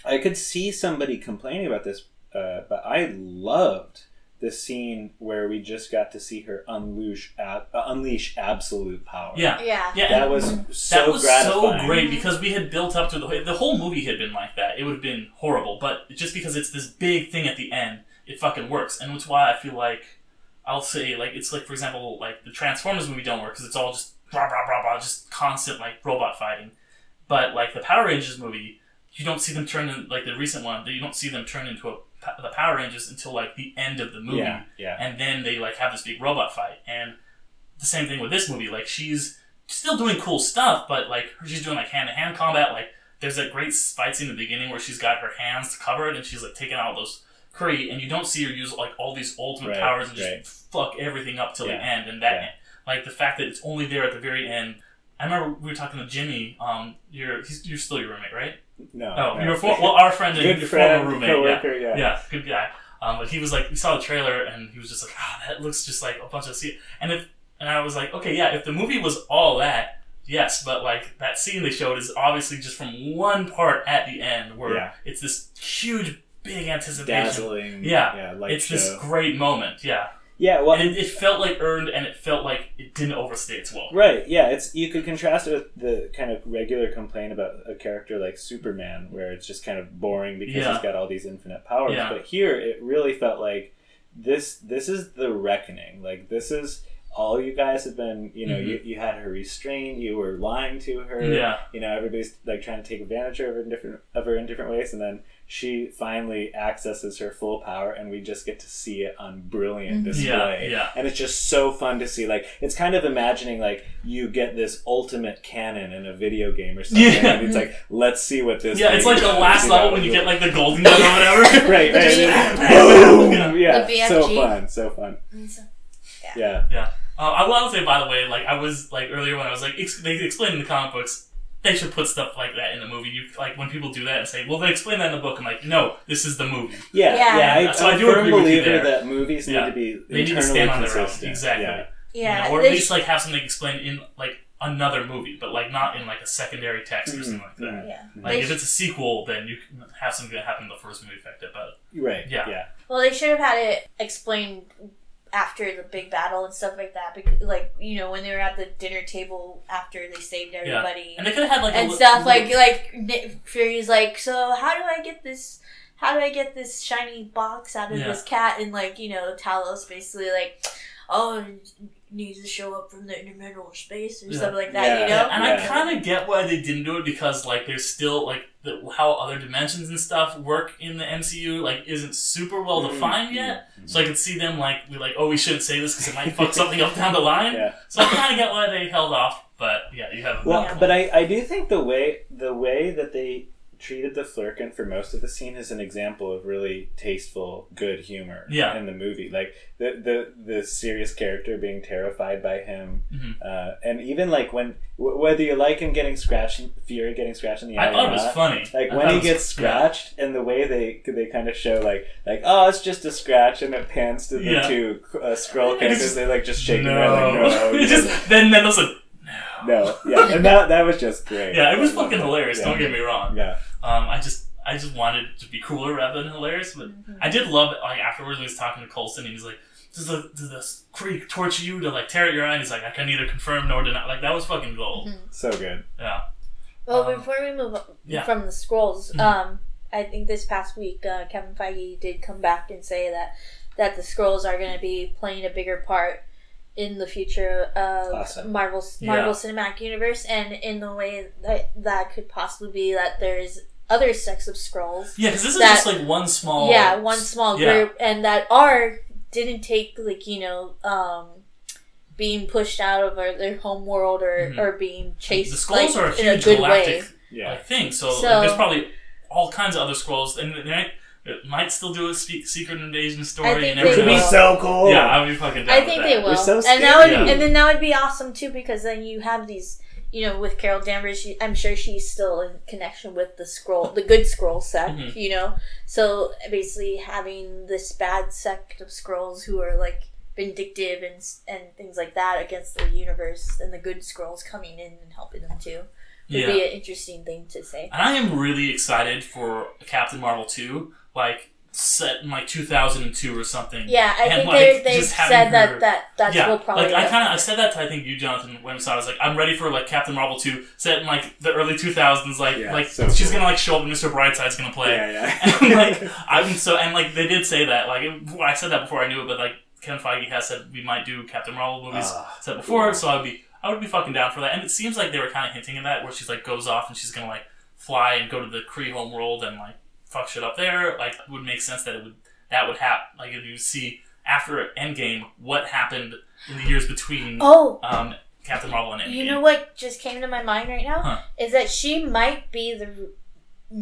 I could see somebody complaining about this, uh, but I loved the scene where we just got to see her unleash ab- uh, unleash absolute power. Yeah, Yeah. yeah. that was so that was gratifying. so great because we had built up to the the whole movie had been like that. It would have been horrible, but just because it's this big thing at the end, it fucking works, and it's why I feel like I'll say like it's like for example like the Transformers movie don't work because it's all just blah blah blah blah, just constant like robot fighting. But like the Power Rangers movie, you don't see them turn in like the recent one. You don't see them turn into a, the Power Rangers until like the end of the movie Yeah, yeah. and then they like have this big robot fight and the same thing with this movie like she's still doing cool stuff but like she's doing like hand-to-hand combat like there's that great fight scene in the beginning where she's got her hands covered and she's like taking out those Kree, and you don't see her use like all these ultimate Right, powers and just right. fuck everything up till the end and that yeah. like the fact that it's only there at the very end I remember we were talking to Jimmy. Um, you're he's, you're still your roommate, right? No, Oh, no. you're for, well, our friend and good your friend, former roommate. Yeah. coworker, yeah. Yeah, good guy. Um, but he was like, we saw the trailer and he was just like, ah, that looks just like a bunch of scene. And if and I was like, okay, yeah, if the movie was all that, yes, but like that scene they showed is obviously just from one part at the end where Yeah. it's this huge, big anticipation. dazzling. Yeah, yeah, light it's show. this great moment, yeah. Yeah, well, And it, it felt like earned, and it felt like it didn't overstay its welcome. Right, yeah, it's you could contrast it with the kind of regular complaint about a character like Superman, where it's just kind of boring because Yeah. he's got all these infinite powers. Yeah. But here, it really felt like this. This is the reckoning. Like this is all you guys have been. You know, Mhm. you, you had her restrained. You were lying to her. Yeah, You know, everybody's like trying to take advantage of her in different of her in different ways, and then she finally accesses her full power, and we just get to see it on brilliant Mhm. display yeah, yeah. and it's just so fun to see like it's kind of imagining like you get this ultimate cannon in a video game or something Yeah. and it's like let's see what this Yeah, it's like the last level when you get like the golden gun or whatever. *laughs* right *laughs* right Yeah. boom Yeah. yeah, The so fun so fun Yeah. so- yeah Uh, I will say, by the way, like I was like earlier when I was like ex- they explained in the comic books, they should put stuff like that in the movie. You like when people do that and say, "Well, they explain that in the book." I'm like, "No, this is the movie." Yeah, Yeah. yeah. I, So I I'm do a agree with you there. that movies Yeah. need to be They need to internally stand on their own. consistent. Exactly. Yeah. Yeah, You know, or they at least sh- like have something explained in like another movie, but like not in like a secondary text or Mhm, something like that. mhm. yeah. Like They if sh- it's a sequel, then you can have something that happened in the first movie affect it. But Right. Yeah. Yeah. Well, they should have had it explained after the big battle and stuff like that. Because, like, you know, when they were at the dinner table after they saved everybody and they could have had like and li- stuff. little- Like, like Fury's like, so how do I get this? How do I get this shiny box out of Yeah. this cat? And like, you know, Talos basically like, oh, needs to show up from the interdimensional space or Yeah. something like that. Yeah. You know? and Yeah. I kind of get why they didn't do it because like there's still like the, how other dimensions and stuff work in the MCU like isn't super well defined yet. Mhm. So I could see them like be like, oh, we shouldn't say this because it might fuck something up down the line. Yeah. So I kind of get why they held off. But yeah, you have. a Well, but. I, I do think the way the way that they treated the Flerken for most of the scene as an example of really tasteful, good humor Yeah. in the movie. Like the the the serious character being terrified by him, Mhm. uh, and even like when w- whether you like him getting scratched, Fury getting scratched in the eye. I thought it was not, funny. Like I when he was- gets scratched, and the way they they kind of show like like oh it's just a scratch, and it pans to the Yeah. two uh, Skrull *laughs* characters. They like just shaking no. their head like no, *laughs* just then then also no, *laughs* yeah, and that that was just great. yeah, it was fucking hilarious. Yeah. Don't get me wrong. Yeah. Um, I just I just wanted it to be cooler rather than hilarious, but Mhm. I did love it. Like afterwards, when he was talking to Coulson, and he's like, "Does the does the Kree torture you to like tear at your eye?" And he's like, "I can neither confirm nor deny." Like that was fucking gold. Mhm. So good. Yeah. Well, Um, before we move on yeah. from the Skrulls, Mhm. um, I think this past week uh, Kevin Feige did come back and say that that the Skrulls are going to be playing a bigger part in the future of Awesome. Marvel's Yeah. Marvel Cinematic Universe, and in the way that that could possibly be that there's other sects of Skrulls. Yeah, because this is That- just like one small. yeah, one small yeah. group, and that are didn't take like you know. Um, being pushed out of their home world or, Mhm. or being chased The Skrulls like, are a in a huge good galactic way. Yeah. thing, so, So- like, there's probably all kinds of other Skrulls, and they might, it might still do a spe- secret invasion story. I you think never they Which be so cool. Yeah, I would be fucking down I with think that. they will, so and that would, scared. and then that would be awesome too, because then you have these, you know, with Carol Danvers. She, I'm sure she's still in connection with the Skrull, the good Skrull sect, Mhm. you know. So basically, having this bad sect of Skrulls who are like vindictive and and things like that against the universe, and the good Skrulls coming in and helping them too would Yeah. be an interesting thing to say. And I am really excited for Captain Marvel 2, like set in like 2002 or something. Yeah, I And, think like, they they just said her- that that that's yeah, will probably like I kind of I said that to I think you, Jonathan, when we saw. it. I was like, I'm ready for like Captain Marvel 2, set in like the early 2000s. Like, Yeah, like so she's cool. gonna like show up and Mr. Brightside's gonna play. Yeah, yeah. *laughs* and like *laughs* I'm so and like they did say that like it- I said that before I knew it, but like Ken Feige has said we might do Captain Marvel movies Ah, said before, cool. so I'd be I would be fucking down for that. And it seems like they were kind of hinting at that, where she's like goes off and she's gonna like fly and go to the Kree home world and like fuck shit up there. Like it would make sense that it would that would happen. Like if you see after Endgame what happened in the years between Oh, um, Captain Marvel and Endgame. You know what just came to my mind right now Huh. is that she might be the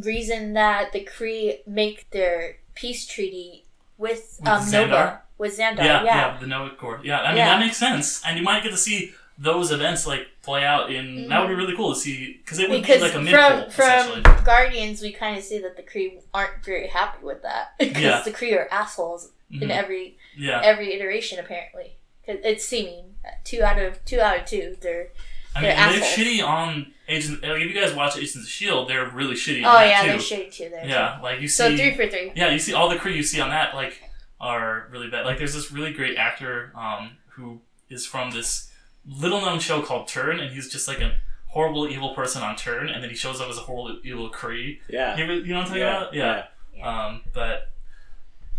reason that the Kree make their peace treaty with, With um, Xandar? Nova with Xandar. yeah, Yeah, yeah, the Noah Accord. Yeah, I mean Yeah. that makes sense, and you might get to see those events like play out in. That would be really cool to see because it would because be like a from midpool essentially. from Guardians we kind of see that the Kree aren't very happy with that *laughs* because Yeah. the Kree are assholes in Mhm. every Yeah, every iteration apparently. 'Cause it's seeming two out of two out of two. They're I mean they're they're shitty on Agents. Like, if you guys watch Agents of Shield, they're really shitty. oh yeah, too. they're shitty too there. Yeah, like you see. So three for three. Yeah, you see all the Kree you see on that like are really bad. Like there's this really great actor um, who is from this little known show called Turn, and he's just like a horrible evil person on Turn, and then he shows up as a horrible evil Kree. Yeah. You, you know what I'm talking Yeah. about? Yeah. Yeah. Um, but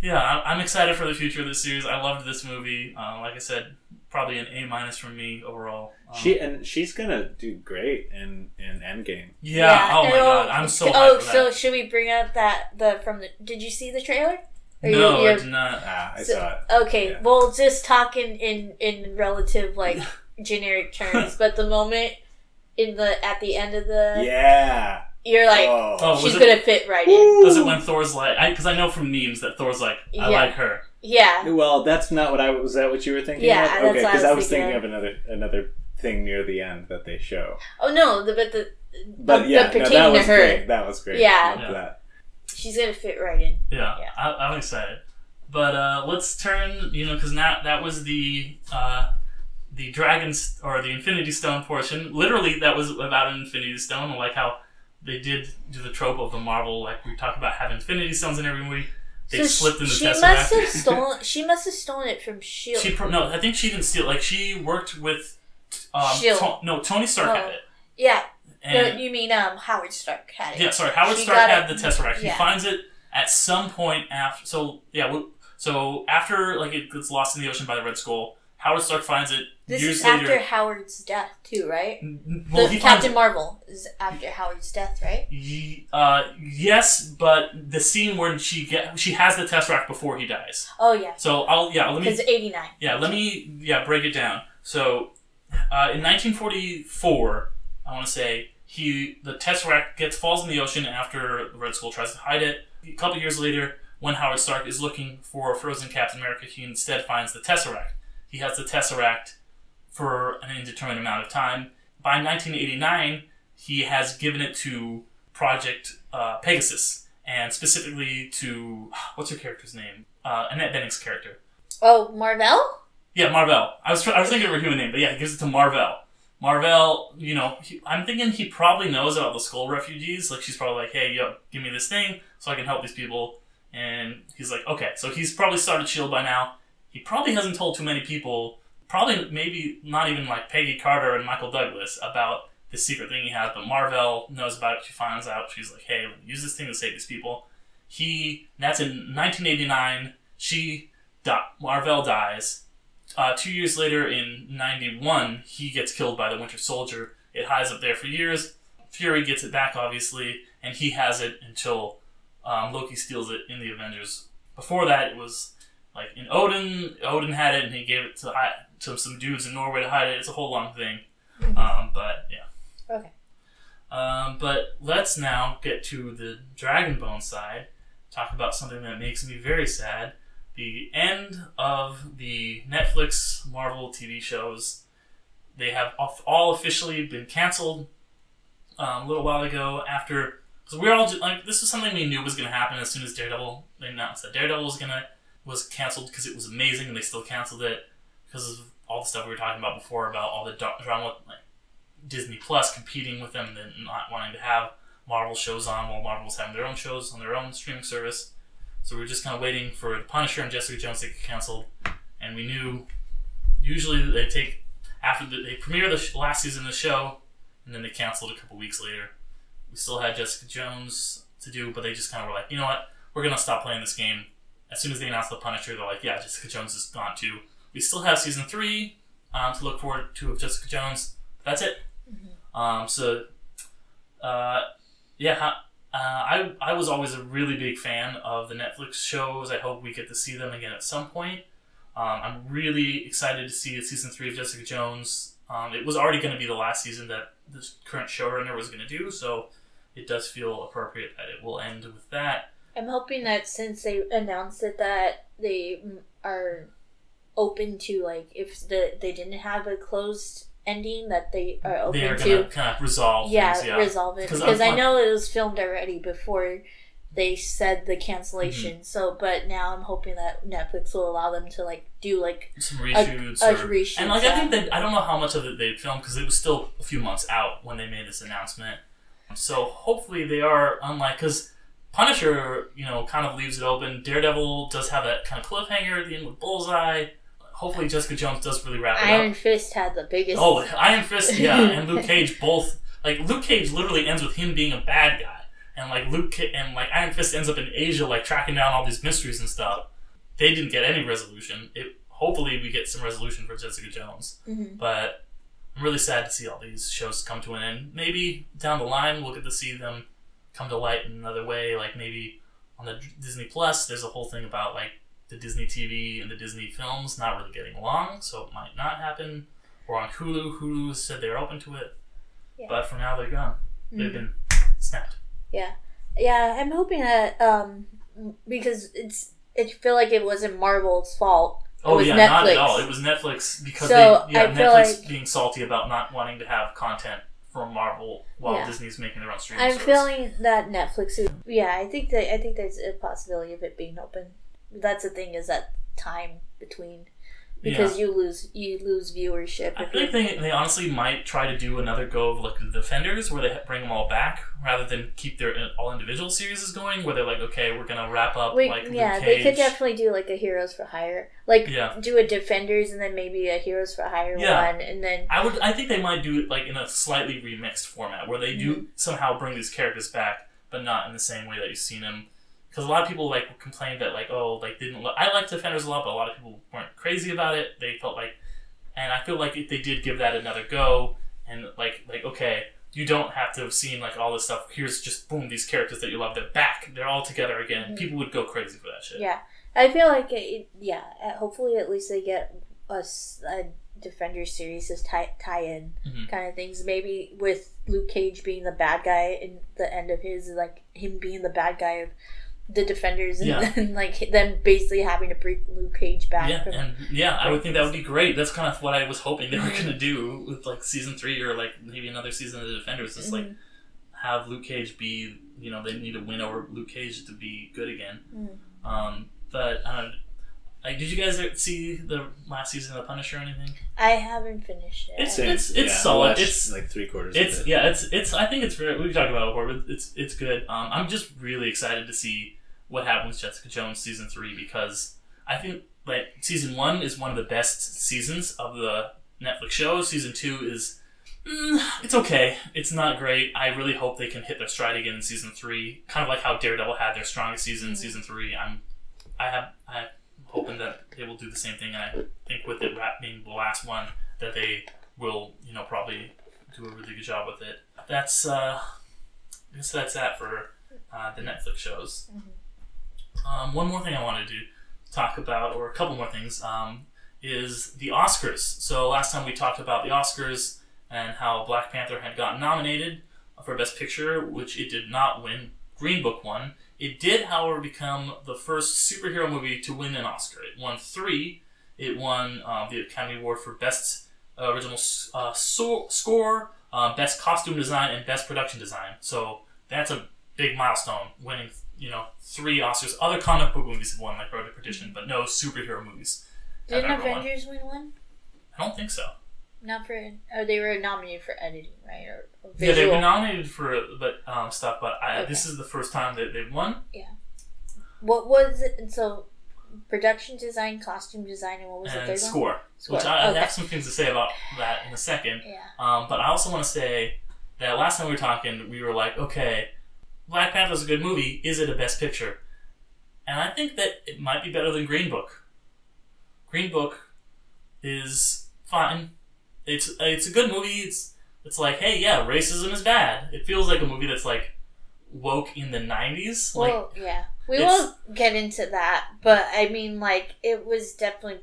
yeah, I- I'm excited for the future of this series. I loved this movie. Uh, like I said, probably an A minus from me overall. Um, She and she's gonna do great in in Endgame. yeah. Oh my god, I'm so Oh, for that. so should we bring up that the from the? Did you see the trailer? Or no, I you're- did not. Ah, I So- saw it. Okay, Yeah. well, just talking in in relative like *laughs* generic terms, but the moment in the at the end of the, Yeah. you're like, oh. Oh, she's it- gonna fit right in. Was it when Thor's like? Because I, know from memes that Thor's like, I Yeah. like her. Yeah, Well, that's not what I was. That what you were thinking? Yeah, of? Okay, what I because was I was thinking thinking of another another thing near the end that they show. Oh no, the but the But the, yeah, the no, that was to her, great. That was great. Yeah. Loved Yeah. that. she's gonna fit right in. Yeah, Yeah. I, I'm excited. But uh, let's turn, you know, because now that was the uh, the dragons or the Infinity Stone portion. Literally, that was about an Infinity Stone, like how they did do the trope of the Marvel, like we talk about having Infinity Stones in every movie. They so slipped in the she Tesseract. must have *laughs* stolen. She must have stolen it from Shield. She pro- no, I think she didn't steal. Like she worked with. Um, Shield. To- no, Tony Stark had Oh. it. yeah, And no, you mean um Howard Stark had it? Yeah, sorry. Howard She Stark had it- the Tesseract. He finds it at some point after. So yeah, so after like it gets lost in the ocean by the Red Skull, Howard Stark finds it This is later. after Howard's death too, right? N- well, the Captain. Marvel is after Howard's death, right? Ye- uh, yes, but the scene where she get she has the Tesseract before he dies. Oh yeah, So I'll yeah let me because eighty nine. Yeah, let me yeah break it down. So, uh, in 1944, I want to say he the Tesseract gets falls in the ocean after the Red Skull tries to hide it. A couple years later, when Howard Stark is looking for frozen Captain America, he instead finds the Tesseract. He has the Tesseract for an indeterminate amount of time. By 1989, he has given it to Project uh, Pegasus, and specifically to *sighs* what's her character's name? Uh, Annette Bening's character. Oh, Marvel. Yeah, Marvel. I was I was thinking of her human name, but yeah, he gives it to Marvel. Marvel, you know, he, I'm thinking he probably knows about the Skrull refugees. Like she's probably like, "Hey, yo, give me this thing so I can help these people." And he's like, "Okay." So he's probably started Shield by now. He probably hasn't told too many people. Probably, maybe not even like Peggy Carter and Michael Douglas about the secret thing he has. But Marvel knows about it. She finds out. She's like, "Hey, use this thing to save these people." He that's in 1989. She, Marvel dies. Uh, two years later, in '91, he gets killed by the Winter Soldier. It hides up there for years. Fury gets it back, obviously, and he has it until um, Loki steals it in the Avengers. Before that, it was like in Odin. Odin had it, and he gave it to to some dudes in Norway to hide it. It's a whole long thing, um, but yeah. Okay. Um, but let's now get to the Dragonbone side. Talk about something that makes me very sad the end of the Netflix Marvel TV shows. They have all officially been canceled um, a little while ago after because we are all like this was something we knew was going to happen as soon as Daredevil they announced that Daredevil was gonna was canceled because it was amazing and they still canceled it because of all the stuff we were talking about before about all the drama like Disney Plus competing with them and not wanting to have Marvel shows on while Marvel was having their own shows on their own streaming service. So we were just kind of waiting for the Punisher and Jessica Jones to get canceled, and we knew usually they take after the, they premiere the sh- last season of the show, and then they canceled a couple weeks later. We still had Jessica Jones to do, but they just kind of were like, you know what, we're gonna stop playing this game. As soon as they announced the Punisher, they're like, yeah, Jessica Jones is gone too. We still have season three um, to look forward to of Jessica Jones. That's it. Um, so, uh, yeah, uh, I I was always a really big fan of the Netflix shows. I hope we get to see them again at some point. Um, I'm really excited to see season three of Jessica Jones. Um, it was already going to be the last season that this current showrunner was going to do, so it does feel appropriate that it will end with that. I'm hoping that since they announced it, that they are open to like if the they didn't have a closed ending, that they are open they are to kind of resolve yeah, things. Yeah, resolve it 'Cause because I know it was filmed already before they said the cancellation. Mm-hmm. So, but now I'm hoping that Netflix will allow them to like do like some reshoots. a or, reshoot, and like yeah. I think that I don't know how much of it they filmed because it was still a few months out when they made this announcement. So hopefully they are unlike because Punisher, you know, kind of leaves it open. Daredevil does have that kind of cliffhanger at the end with Bullseye. Hopefully Jessica Jones does really wrap it up. Iron up. Fist had the biggest. Oh, Iron Fist, yeah, *laughs* and Luke Cage both. Like Luke Cage literally ends with him being a bad guy, and like Luke and like Iron Fist ends up in Asia, like tracking down all these mysteries and stuff. They didn't get any resolution. It hopefully we get some resolution for Jessica Jones, Mhm. but I'm really sad to see all these shows come to an end. Maybe down the line we'll get to see them come to light in another way. Like maybe on the Disney Plus, there's a whole thing about like the Disney TV and the Disney films not really getting along, so it might not happen. Or on Hulu, Hulu said they're open to it, Yeah. but for now they're gone. They've Mhm. been snapped. Yeah, yeah. I'm hoping that um because it's it feel like it wasn't Marvel's fault Oh was yeah, not Netflix. at all. It was Netflix because So, they, yeah, I Netflix like- being salty about not wanting to have content from Marvel while Yeah. Disney's making their own streaming I'm service. feeling that Netflix is. Yeah, I think that I think there's a possibility of it being open. That's the thing is that time between because you lose you lose viewership. I think they, they honestly might try to do another go of like the Defenders, where they bring them all back rather than keep their uh, all individual series is going. Where they're like, okay, we're gonna wrap up Wait, like yeah, they could definitely do like a Heroes for Hire, like Yeah. do a Defenders and then maybe a Heroes for Hire Yeah. one, and then I would. I think they might do it like in a slightly remixed format, where they Mm-hmm. do somehow bring these characters back, but not in the same way that you've seen them. Because a lot of people like complained that like oh like didn't. Lo- I like Defenders a lot, but a lot of people weren't crazy about it. They felt like, and I feel like if they did give that another go, and like like okay, you don't have to have seen like all this stuff. Here's just boom these characters that you love. They're back. They're all together again. Mhm. People would go crazy for that shit. yeah, I feel like it, yeah. Hopefully, at least they get us a Defenders series as tie tie in Mhm. kind of things. Maybe with Luke Cage being the bad guy in the end of his, like him being the bad guy of the Defenders, and Yeah. then *laughs* like then basically having to bring Luke Cage back. Yeah, from, and yeah, I would think that would be great. That's kind of what I was hoping they were Mhm. gonna do with like season three or like maybe another season of the Defenders. Just like Mhm. have Luke Cage be, you know, they need to win over Luke Cage to be good again. Mm. Um, but uh, like, did you guys see the last season of The Punisher or anything? I haven't finished it. It's- Same. it's Yeah, solid. It's- like three quarters. It's of it. yeah, it's it's. I think it's very. We've talked about it before, but it's it's good. Um, I'm just really excited to see what happens with Jessica Jones season three because I think like season one is one of the best seasons of the Netflix show. Season two is mm, it's okay. It's not great. I really hope they can hit their stride again in season three. Kind of like how Daredevil had their strongest season in season three. I'm I have I'm hoping that they will do the same thing. I think with it being the last one that they will you know probably do a really good job with it. That's uh, I guess that's that for uh, the Netflix shows. Um, one more thing I wanted to talk about, or a couple more things, um, is the Oscars. So last time we talked about the Oscars and how Black Panther had gotten nominated for Best Picture, which it did not win. Green Book won. It did, however, become the first superhero movie to win an Oscar. It won three. It won uh, the Academy Award for Best uh, Original uh, so- Score, uh, Best Costume Design, and Best Production Design. So that's a big milestone, winning you know three Oscars. Other comic book movies have won, like Road to Perdition, but no superhero movies. Didn't ever won. Avengers win one? I don't think so. Not for. Oh, they were nominated for editing, right? Or, or Yeah, visual. been nominated for but um, stuff, but I, Okay. this is the first time that they've won. Yeah. What was it? So, production design, costume design, and what was the and third one? score, Score, which I, I have some things to say about that in a second. Yeah. Um, but I also want to say that last time we were talking, we were like, okay, Black Panther's a good movie. Is it a Best Picture? And I think that it might be better than Green Book. Green Book is fine. It's it's a good movie. It's it's like, hey, yeah, racism is bad. It feels like a movie that's like woke in the '90s. Like, Well, yeah. We it's- will get into that, but I mean, like, it was definitely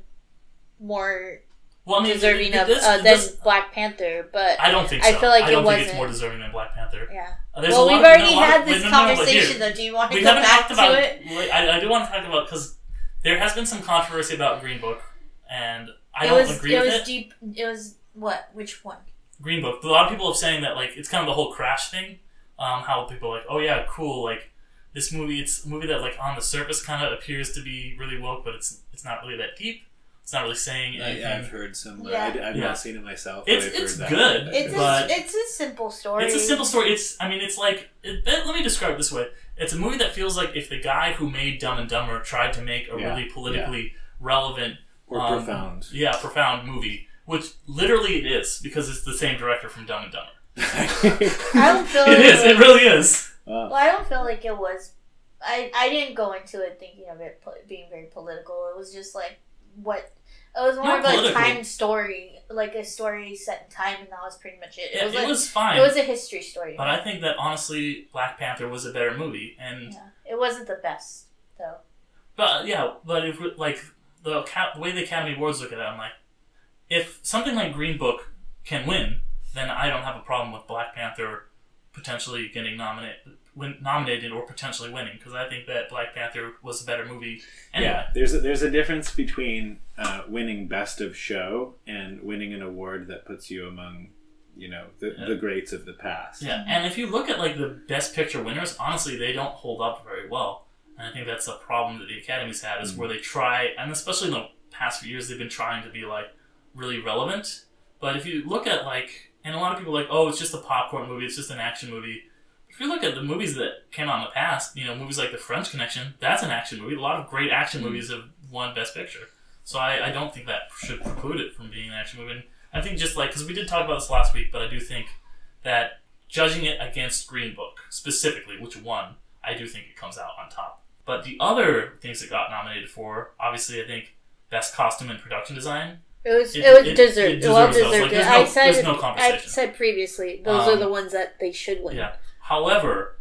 more well, I mean, deserving it- of this- uh, than Black Panther, but I don't think I feel like I don't it think it's wasn't- more deserving than Black Panther. yeah. There's well, we've already had this conversation, though. Do you want to we haven't back to about. it? I, I do want to talk about because there has been some controversy about Green Book, and I it don't was agree it with was it. deep. It was what? Which one? Green Book. A lot of people are saying that like it's kind of the whole crash thing. Um, how people are like, oh yeah, cool. Like this movie, it's a movie that like on the surface kind of appears to be really woke, but it's it's not really that deep. It's not really saying I, anything. I've heard some. Yeah. I, have Yeah. not seen it myself. but It's- I've heard it's that. good. It's But- a, it's a simple story. It's a simple story. It's I mean, it's like it, let me describe it this way. It's a movie that feels like if the guy who made Dumb and Dumber tried to make a Yeah, really politically relevant or um, profound. yeah, profound movie, which literally it is because it's the same director from Dumb and Dumber. *laughs* I don't feel It like is. It was- really is. Well, I don't feel like it was. I I didn't go into it thinking of it po- being very political. It was just like what. It was more Not of a political. time story, like a story set in time, and that was pretty much it. It It, was it like was fine. it was a history story. but I think that honestly, Black Panther was a better movie, and yeah, it wasn't the best though. but yeah, but if like the, the way the Academy Awards look at it, I'm like, if something like Green Book can win, then I don't have a problem with Black Panther potentially getting nominated, win, nominated or potentially winning because I think that Black Panther was a better movie. Anyway. Yeah, there's a, there's a difference between uh, winning best of show and winning an award that puts you among, you know, the, Yeah. the greats of the past. Yeah, and if you look at like the best picture winners, honestly, they don't hold up very well. And I think that's a problem that the Academy's had is where they try, and especially in the past few years, they've been trying to be like really relevant. But if you look at like, and a lot of people are like, oh, it's just a popcorn movie, it's just an action movie. If you look at the movies that came out in the past, you know, movies like The French Connection, that's an action movie. A lot of great action movies have won Best Picture. So I, I don't think that should preclude it from being an action movie. And I think just like, because we did talk about this last week, but I do think that judging it against Green Book specifically, which won, I do think it comes out on top. But the other things that got nominated for, obviously, I think best costume and production design. It was It- it, was it- deserved. it well deserved. Like, there's I said no I said previously those are Um, the ones that they should win. Yeah. However,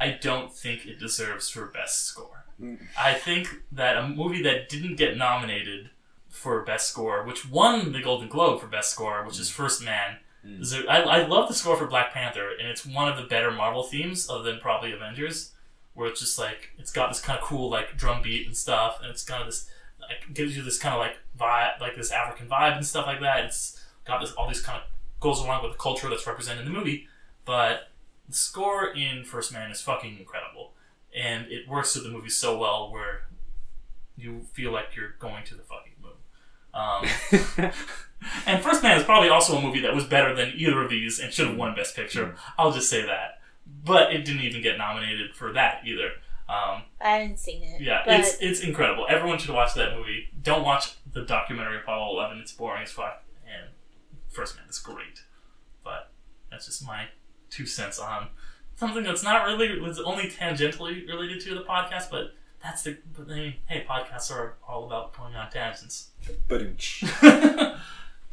I don't think it deserves for best score. Mm. I think that a movie that didn't get nominated for best score, which won the Golden Globe for best score, which is First Man. Mm. deser- I, I love the score for Black Panther, and it's one of the better Marvel themes, other than probably Avengers, where it's just like it's got this kind of cool like drum beat and stuff, and it's kind of this like gives you this kind of like vibe, like this African vibe and stuff like that. It's got this all these kind of goes along with the culture that's represented in the movie, but the score in First Man is fucking incredible, and it works with the movie so well where you feel like you're going to the fucking moon. Um, *laughs* and First Man is probably also a movie that was better than either of these and should have won Best Picture. I'll just say that, but it didn't even get nominated for that either. Um, I haven't seen it. yeah, but it's it's incredible. Everyone should watch that movie. Don't watch the documentary Apollo Eleven. It's boring as fuck. And First Man is great, but that's just my two cents on something that's not really was only tangentially related to the podcast. But that's the. But I mean, hey, podcasts are all about going on tangents. *laughs*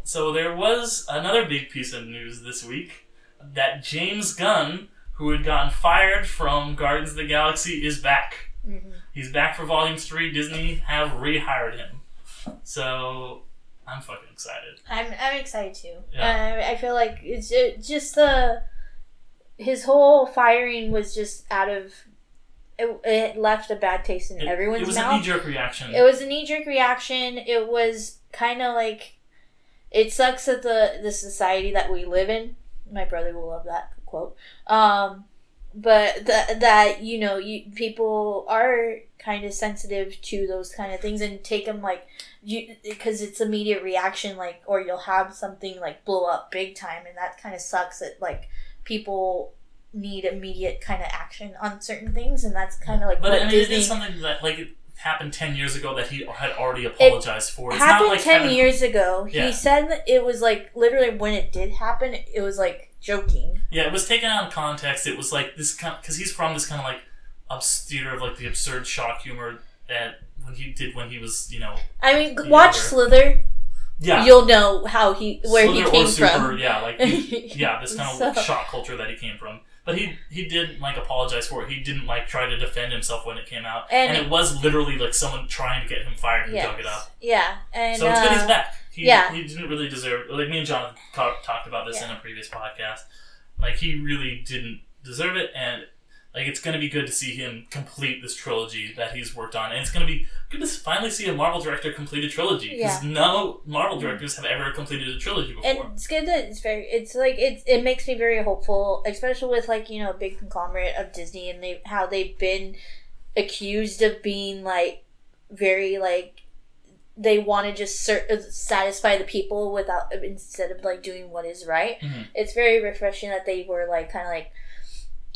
So there was another big piece of news this week that James Gunn, who had gotten fired from Guardians of the Galaxy, is back. Mhm. He's back for Volume Three. Disney have rehired him, so I'm fucking excited. I'm I'm excited too. Yeah. Uh, I feel like it's just the his whole firing was just out of it, it left a bad taste in It, everyone's it was a knee jerk reaction. It was a knee jerk reaction. It was kind of like it sucks that the the society that we live in. My brother will love that quote. Um, but that that you know you people are kind of sensitive to those kind of things and take them like you because it's immediate reaction like or you'll have something like blow up big time and that kind of sucks that like people need immediate kind of action on certain things and that's kind of like but what I mean, Disney it is something that like it happened ten years ago that he had already apologized for. It's happened not like 10 Kevin- years ago Yeah. he said that it was like literally when it did happen it was like joking Yeah, it was taken out of context. It was like this kind because he's from this kind of like obs- theater of like the absurd shock humor that when he did when he was you know i mean watch slither yeah you'll know how he where Slither he came super, from Yeah, like he- *laughs* yeah, this kind of So- shock culture that he came from. But he he did like apologize for it. He didn't like try to defend himself when it came out, And- and, it was literally like someone trying to get him fired who yes. dug it up. yeah and so it's good he's uh, back. He, yeah. he didn't really deserve. Like me and John ta- talked about this in a previous podcast. Like he really didn't deserve it, and like it's going to be good to see him complete this trilogy that he's worked on, and it's going to be good to finally see a Marvel director complete a trilogy because no Marvel directors have ever completed a trilogy before. and it's good that it's very it's like it's it makes me very hopeful especially with like you know a big conglomerate of disney and they how they've been accused of being like very like they want to just cer- satisfy the people without instead of like doing what is right Mhm. it's very refreshing that they were like kind of like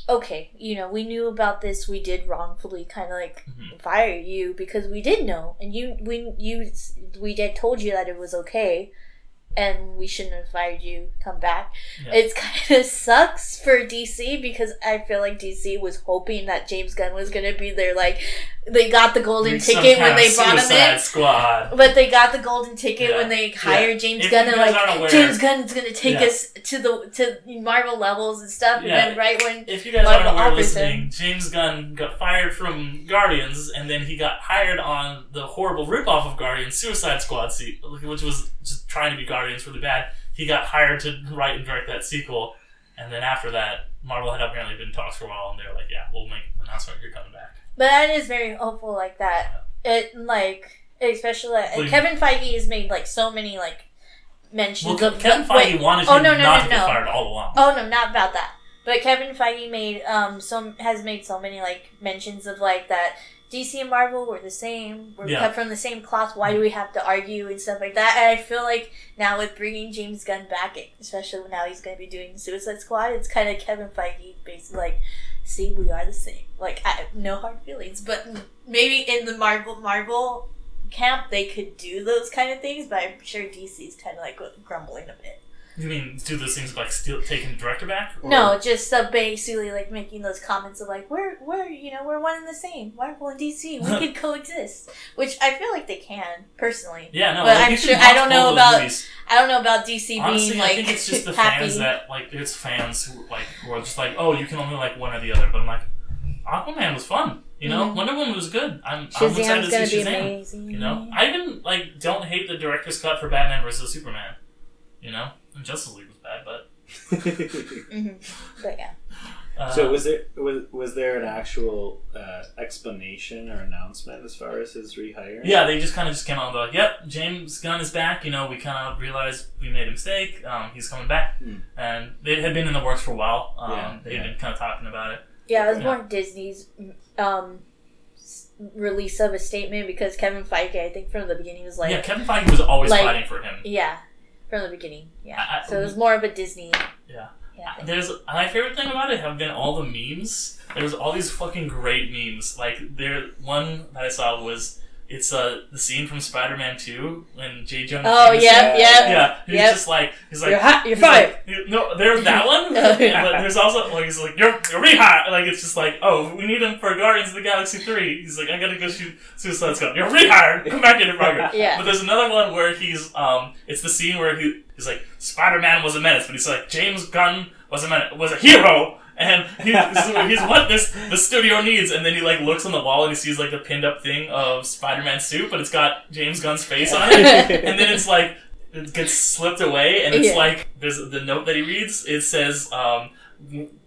okay you know we knew about this we did wrongfully kind of like Mhm. fire you because we did know and you we you we did told you that it was okay and we shouldn't have fired you come back Yeah. it's *laughs* kind of sucks for dc because i feel like dc was hoping that james gunn was gonna be there like they got the golden ticket when they brought him in Squad. but they got the golden ticket Yeah. when they hired James If Gunn and like aware- James Gunn's gonna take Yeah. us to the to Marvel levels and stuff, Yeah. and then right when If you guys Marvel aren't aware listening, James Gunn got fired from Guardians, and then he got hired on the horrible ripoff of Guardians, Suicide Squad, which was just trying to be Guardians really bad. He got hired to write and direct that sequel, and then after that, Marvel had apparently been in talks for a while, and they're like, "Yeah, we'll make an announcement. You're coming back." But that is very hopeful, like that. It like especially like, Well, Kevin Feige has made like so many like mentions Well, of Kevin Feige wait, wanted oh, no, no, not no, to get no. fired all along. Oh no, not about that. But Kevin Feige made um some has made so many like mentions of like that DC and Marvel were the same. We're Yeah. cut from the same cloth. Why do we have to argue and stuff like that? And I feel like now with bringing James Gunn back, especially now he's going to be doing Suicide Squad, it's kind of Kevin Feige basically like, see, we are the same. Like, I have no hard feelings, but maybe in the Marvel Marvel camp they could do those kind of things, but I'm sure DC's kind of like grumbling a bit. You mean do those things like steal, taking the director back? Or- No, just uh, basically like making those comments of like we're we're you know we're one and the same. Marvel and DC we *laughs* could coexist, which I feel like they can personally. Yeah, no. But like, I'm sure- I don't know about movies. I don't know about DC Honestly, being like I think it's just the happy. fans that like it's fans who like who are just like, oh, you can only like one or the other. But I'm like, Aquaman was fun. You know, Mhm. Wonder Woman was good. I'm, I'm excited to see Shazam. amazing. You know, I even like don't hate the director's cut for Batman versus Superman. You know, Justice League was bad, but hmm *laughs* But yeah, uh, so was there was, was there an actual uh, explanation or announcement as far as his rehire? Yeah, they just kind of just came out and were like, "Yep, James Gunn is back." You know, we kind of realized we made a mistake. Um, he's coming back, Hmm. and they had been in the works for a while. Um, Yeah, they yeah. had been kind of talking about it. yeah, it was Yeah. more Disney's um release of a statement because Kevin Feige, I think from the beginning was like yeah, Kevin Feige was always like- fighting for him. yeah, from the beginning. Yeah, I- so it was mm-hmm. more of a Disney. Yeah. Yeah. There's my favorite thing about it have been all the memes. There's all these fucking great memes. Like there, one that I saw was it's uh the scene from Spider-Man Two when J. Jonah. Oh Jameson- yeah, yeah. Yeah, he's Yep. just like he's like you're hot. You're He's fired. like- no, there's that *laughs* one. Oh. But there's also like he's like you're you're rehired. Like it's just like oh we need him for Guardians of the Galaxy three. He's like I gotta go shoot Suicide Squad. You're rehired. Come back in your progress. Yeah. But there's another one where he's um it's the scene where he he's like Spider Man was a menace, but he's like James Gunn was a menace, was a hero. And he, he's what this the studio needs, and then he like looks on the wall and he sees like the pinned up thing of Spider Man suit, but it's got James Gunn's face on it *laughs* and then it's like it gets slipped away, and it's Yeah. like there's the note that he reads. It says um,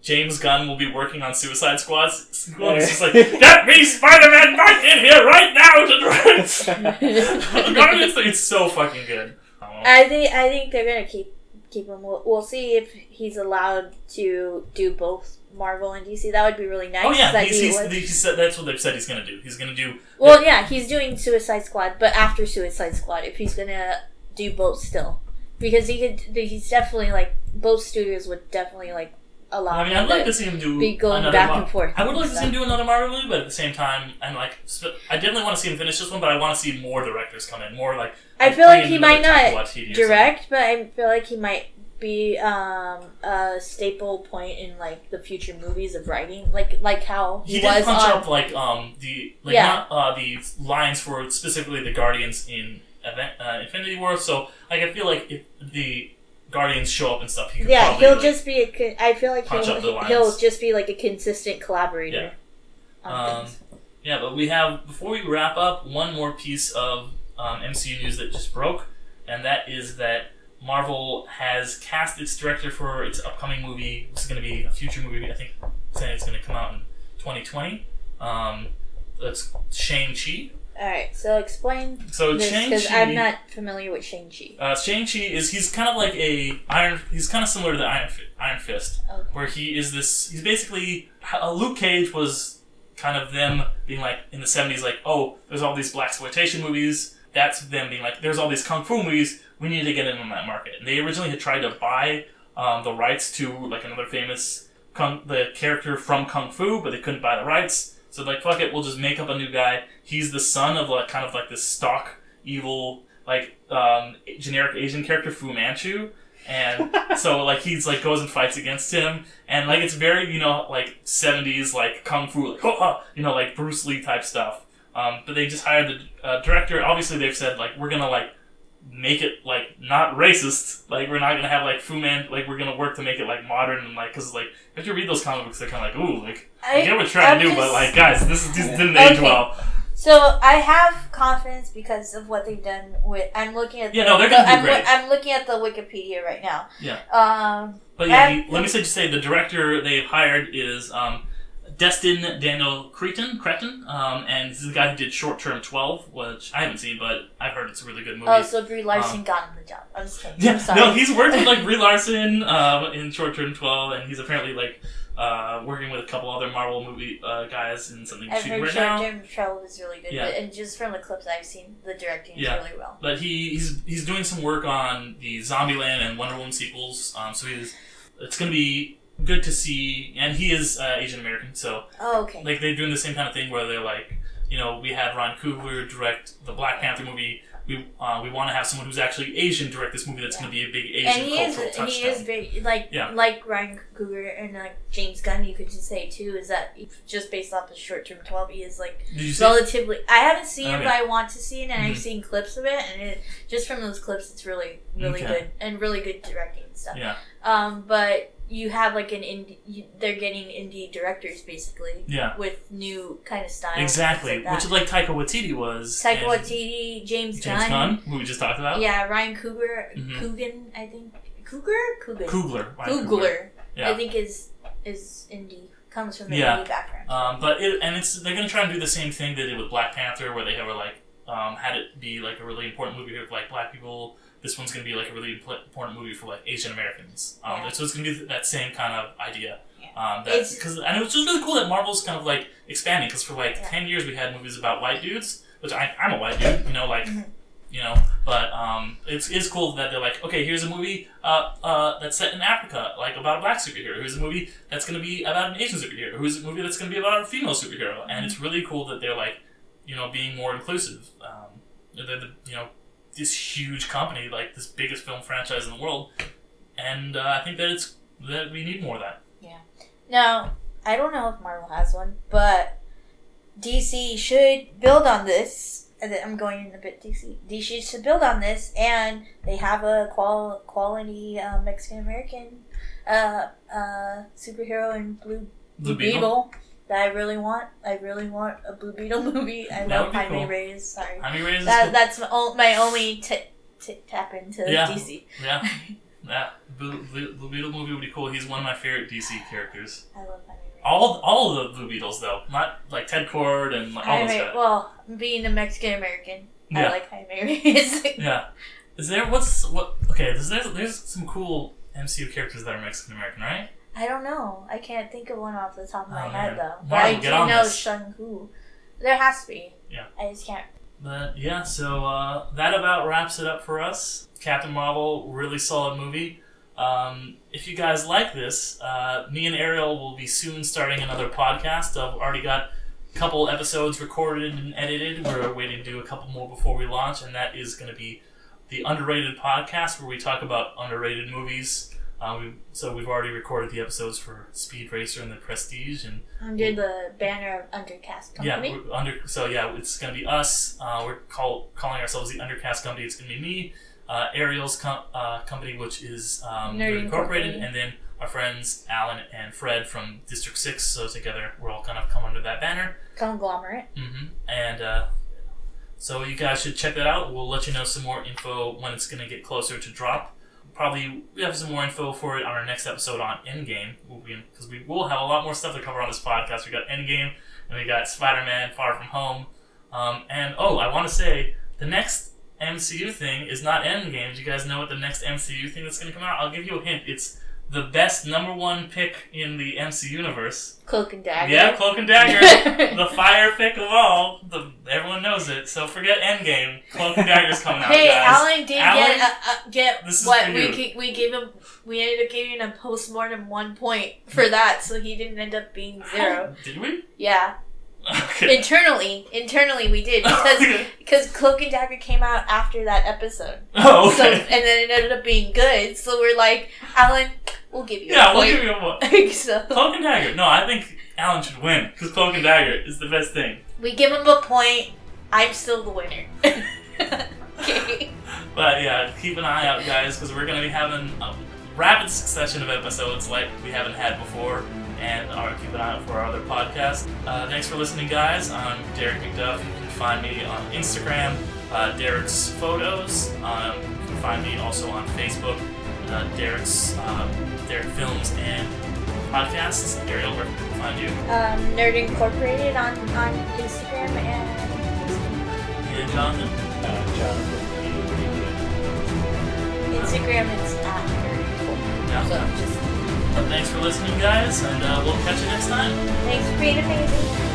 James Gunn will be working on Suicide Squad. sequel, and It's just like get me Spider Man back in here right now to direct. Guardians, *laughs* *laughs* it's so fucking good. Um, I think I think they're gonna keep keep him. We'll, we'll see if he's allowed to do both Marvel and DC. That would be really nice. oh yeah, he's, he he's, would. he that's what they've said he's gonna do. He's gonna do. well, yeah, he's doing Suicide Squad, but after Suicide Squad, if he's gonna do both still, because he could. He's definitely like both studios would definitely like allow. I mean, I'd like to to see him do be going back Mar- and forth. I would like to see him do another Marvel movie, but at the same time, I'm like, I definitely want to see him finish this one, but I want to see more directors come in, more like. I feel like he might not direct, but I feel like he might be um, a staple point in like the future movies of writing, like like how He he, did was punch on. up like um the like Yeah. not uh the lines for specifically the Guardians in event uh, Infinity War. So like I feel like if the Guardians show up and stuff, he could yeah, probably, he'll like, just be. A, con- I feel like he'll up the lines. he'll just be like a consistent collaborator. on Um. Yeah, but we have before we wrap up one more piece of um, MCU news that just broke, and that is that Marvel has cast its director for its upcoming movie. This is going to be a future movie. I think saying it's going to come out in 2020. Um, that's Shang Chi. All right, so explain So Shang because Chi. I'm not familiar with Shang Chi. Uh, Shang Chi is he's kind of like a Iron. He's kind of similar to the Iron Fi- Iron Fist, Okay. where he is this. He's basically uh, Luke Cage was kind of them being like in the seventies, like oh, there's all these black exploitation movies. That's them being like, there's all these kung fu movies. We need to get in on that market. And they originally had tried to buy um, the rights to like another famous kung, the character from Kung Fu, but they couldn't buy the rights. So like, fuck it, we'll just make up a new guy. He's the son of like kind of like this stock evil like um, generic Asian character Fu Manchu, and *laughs* so like he's like goes and fights against him, and like it's very you know like seventies like kung fu like *laughs* you know like Bruce Lee type stuff. Um, but they just hired the uh, director. Obviously, they've said like we're gonna like make it like not racist. Like we're not gonna have like Fu Man. Like we're gonna work to make it like modern and like because like if you read those comic books, they're kind of like ooh like I, get what you're trying I'm to do, but like guys, this is this didn't age well. So I have confidence because of what they've done with. I'm looking at. Yeah, the, no, they're gonna the- do I'm, great. I'm looking at the Wikipedia right now. Yeah. Um. But yeah, let me say, just say the director they've hired is um, Destin Daniel Cretton, Cretton, um, and this is the guy who did Short Term 12, which I haven't seen, but I've heard it's a really good movie. Oh, so Brie Larson got him the job. I'm just kidding. Um, yeah, I'm sorry. no, he's worked with like Brie Larson um, in Short Term 12, and he's apparently like uh, working with a couple other Marvel movie uh, guys in something I've shooting heard right Short now. Term Travel is really good, Yeah. but, and just from the clips I've seen, the directing Yeah. is really well. But he, he's he's doing some work on the Zombieland and Wonder Woman sequels. Um, so he's it's going to be good to see, and he is uh, Asian American, so Oh, okay. like they're doing the same kind of thing where they're like, you know, we had Ron Coogler direct the Black Panther movie. We uh, we want to have someone who's actually Asian direct this movie that's Yeah. going to be a big Asian and he is cultural touchstone. he is very like Yeah. like Ryan Coogler and like James Gunn. You could just say too is that just based off of short term twelve, he is like see? it? relatively. I haven't seen Oh, it, yeah. but I want to see it, and I've Mhm. seen clips of it, and it just from those clips, it's really really Okay. good and really good directing and stuff. Yeah, Um, but you have like an indie. You, they're getting indie directors basically yeah, with new kind of styles. and exactly. like Which is like Taika Waititi was. Taika Waititi, James, James Gunn. Gunn, who we just talked about. Yeah, Ryan Cougar, Mhm. Coogan, I think. Cougar, Coogan. Coogler. Ryan Googler. Yeah. I think is is indie comes from the Yeah. indie background. Um, but it, and it's they're gonna try and do the same thing they did with Black Panther, where they have like um, had it be like a really important movie with like black people. This one's gonna be like a really important movie for like Asian Americans. Um, Yeah. So it's gonna be that same kind of idea. Yeah. Um, that, It's- cause, and it's just really cool that Marvel's kind of like expanding because for like Yeah. ten years we had movies about white dudes, which I, I'm a white dude, you know, like Mhm. you know, but um, it's, it's cool that they're like, okay, here's a movie uh, uh, that's set in Africa, like about a black superhero. Here's a movie that's going to be about an Asian superhero. Here's a movie that's going to be about a female superhero. And it's really cool that they're like, you know, being more inclusive. Um, they're the, you know, this huge company, like this biggest film franchise in the world, and uh, I think that it's that we need more of that. Yeah. Now, I don't know if Marvel has one, but DC should build on this. I'm going in a bit DC. DC should build on this, and they have a qual- quality uh, Mexican American uh, uh, superhero in Blue, Blue Beetle. Beetle. That I really want. I really want a Blue Beetle *laughs* movie. I love Jaime cool. Reyes. Sorry, Jaime Reyes that, cool. that's my, my only t- t- tap into Yeah. DC. Yeah, *laughs* yeah. Blue, Blue, Blue Beetle movie would be cool. He's one of my favorite DC characters. I love Jaime Reyes. All all of the Blue Beetles though, not like Ted Kord and like, all those guys. well, being a Mexican American, I Yeah. like Jaime Reyes. *laughs* Yeah. Is there what's what? Okay, there's there's, there's some cool MCU characters that are Mexican American, right? I don't know. I can't think of one off the top of my Oh, head man. though. But I do know this. Shun Hu. There has to be. Yeah. I just can't. But yeah, so uh, that about wraps it up for us. Captain Marvel, really solid movie. Um, if you guys like this, uh, me and Ariel will be soon starting another podcast. I've already got a couple episodes recorded and edited. We're waiting to do a couple more before we launch, and that is going to be the Underrated podcast, where we talk about underrated movies. We, so we've already recorded the episodes for Speed Racer and The Prestige, and Under the banner of Undercast Company. yeah, we're under. So yeah, it's gonna be us. Uh, we're call, calling ourselves the Undercast Company. It's gonna be me, uh, Ariel's com- uh, company, which is um, Nerd Incorporated, and then our friends Alan and Fred from District Six. So together, we're all kind of come under that banner. Conglomerate. hmm And uh, so you guys should check that out. We'll let you know some more info when it's gonna get closer to drop. Probably we have some more info for it on our next episode on Endgame. Because we will have a lot more stuff to cover on this podcast. We got Endgame and we got Spider-Man: Far From Home. Um, and oh, I want to say the next MCU thing is not Endgame. Do you guys know what the next MCU thing that's going to come out? I'll give you a hint. It's the best number one pick in the MC universe. Cloak and Dagger. Yeah, Cloak and Dagger *laughs* the fire pick of all. The, everyone knows it. So forget Endgame. Cloak and Dagger's coming out, Hey, guys. Alan did Alan- get uh, uh, get This is what we we gave him. We ended up giving him postmortem one point for that, so he didn't end up being zero. Did we? Yeah, Okay. internally, internally we did because okay. because Cloak and Dagger came out after that episode. *laughs* Oh, So and then it ended up being good. So we're like, Alan, we'll give you yeah, a we'll point. give you a one. *laughs* so Cloak and Dagger. No, I think Alan should win because Cloak and Dagger is the best thing. we give him a point. I'm still the winner. *laughs* okay. But yeah, keep an eye out, guys, because we're gonna be having. a rapid succession of episodes like we haven't had before, and uh, keep an eye out for our other podcast. Uh, thanks for listening, guys. I'm Derek McDuff. You can find me on Instagram, uh, Derek's Photos. Um, you can find me also on Facebook, uh, Derek's um, Derek Films and Podcasts. Ariel, where can people find you? Um, Nerd Incorporated on, on Instagram and And Jonathan? Uh, Jonathan. Instagram is at Nerd Incorporated. Yeah. So just Uh, thanks for listening, guys, and uh, we'll catch you next time. thanks for being amazing.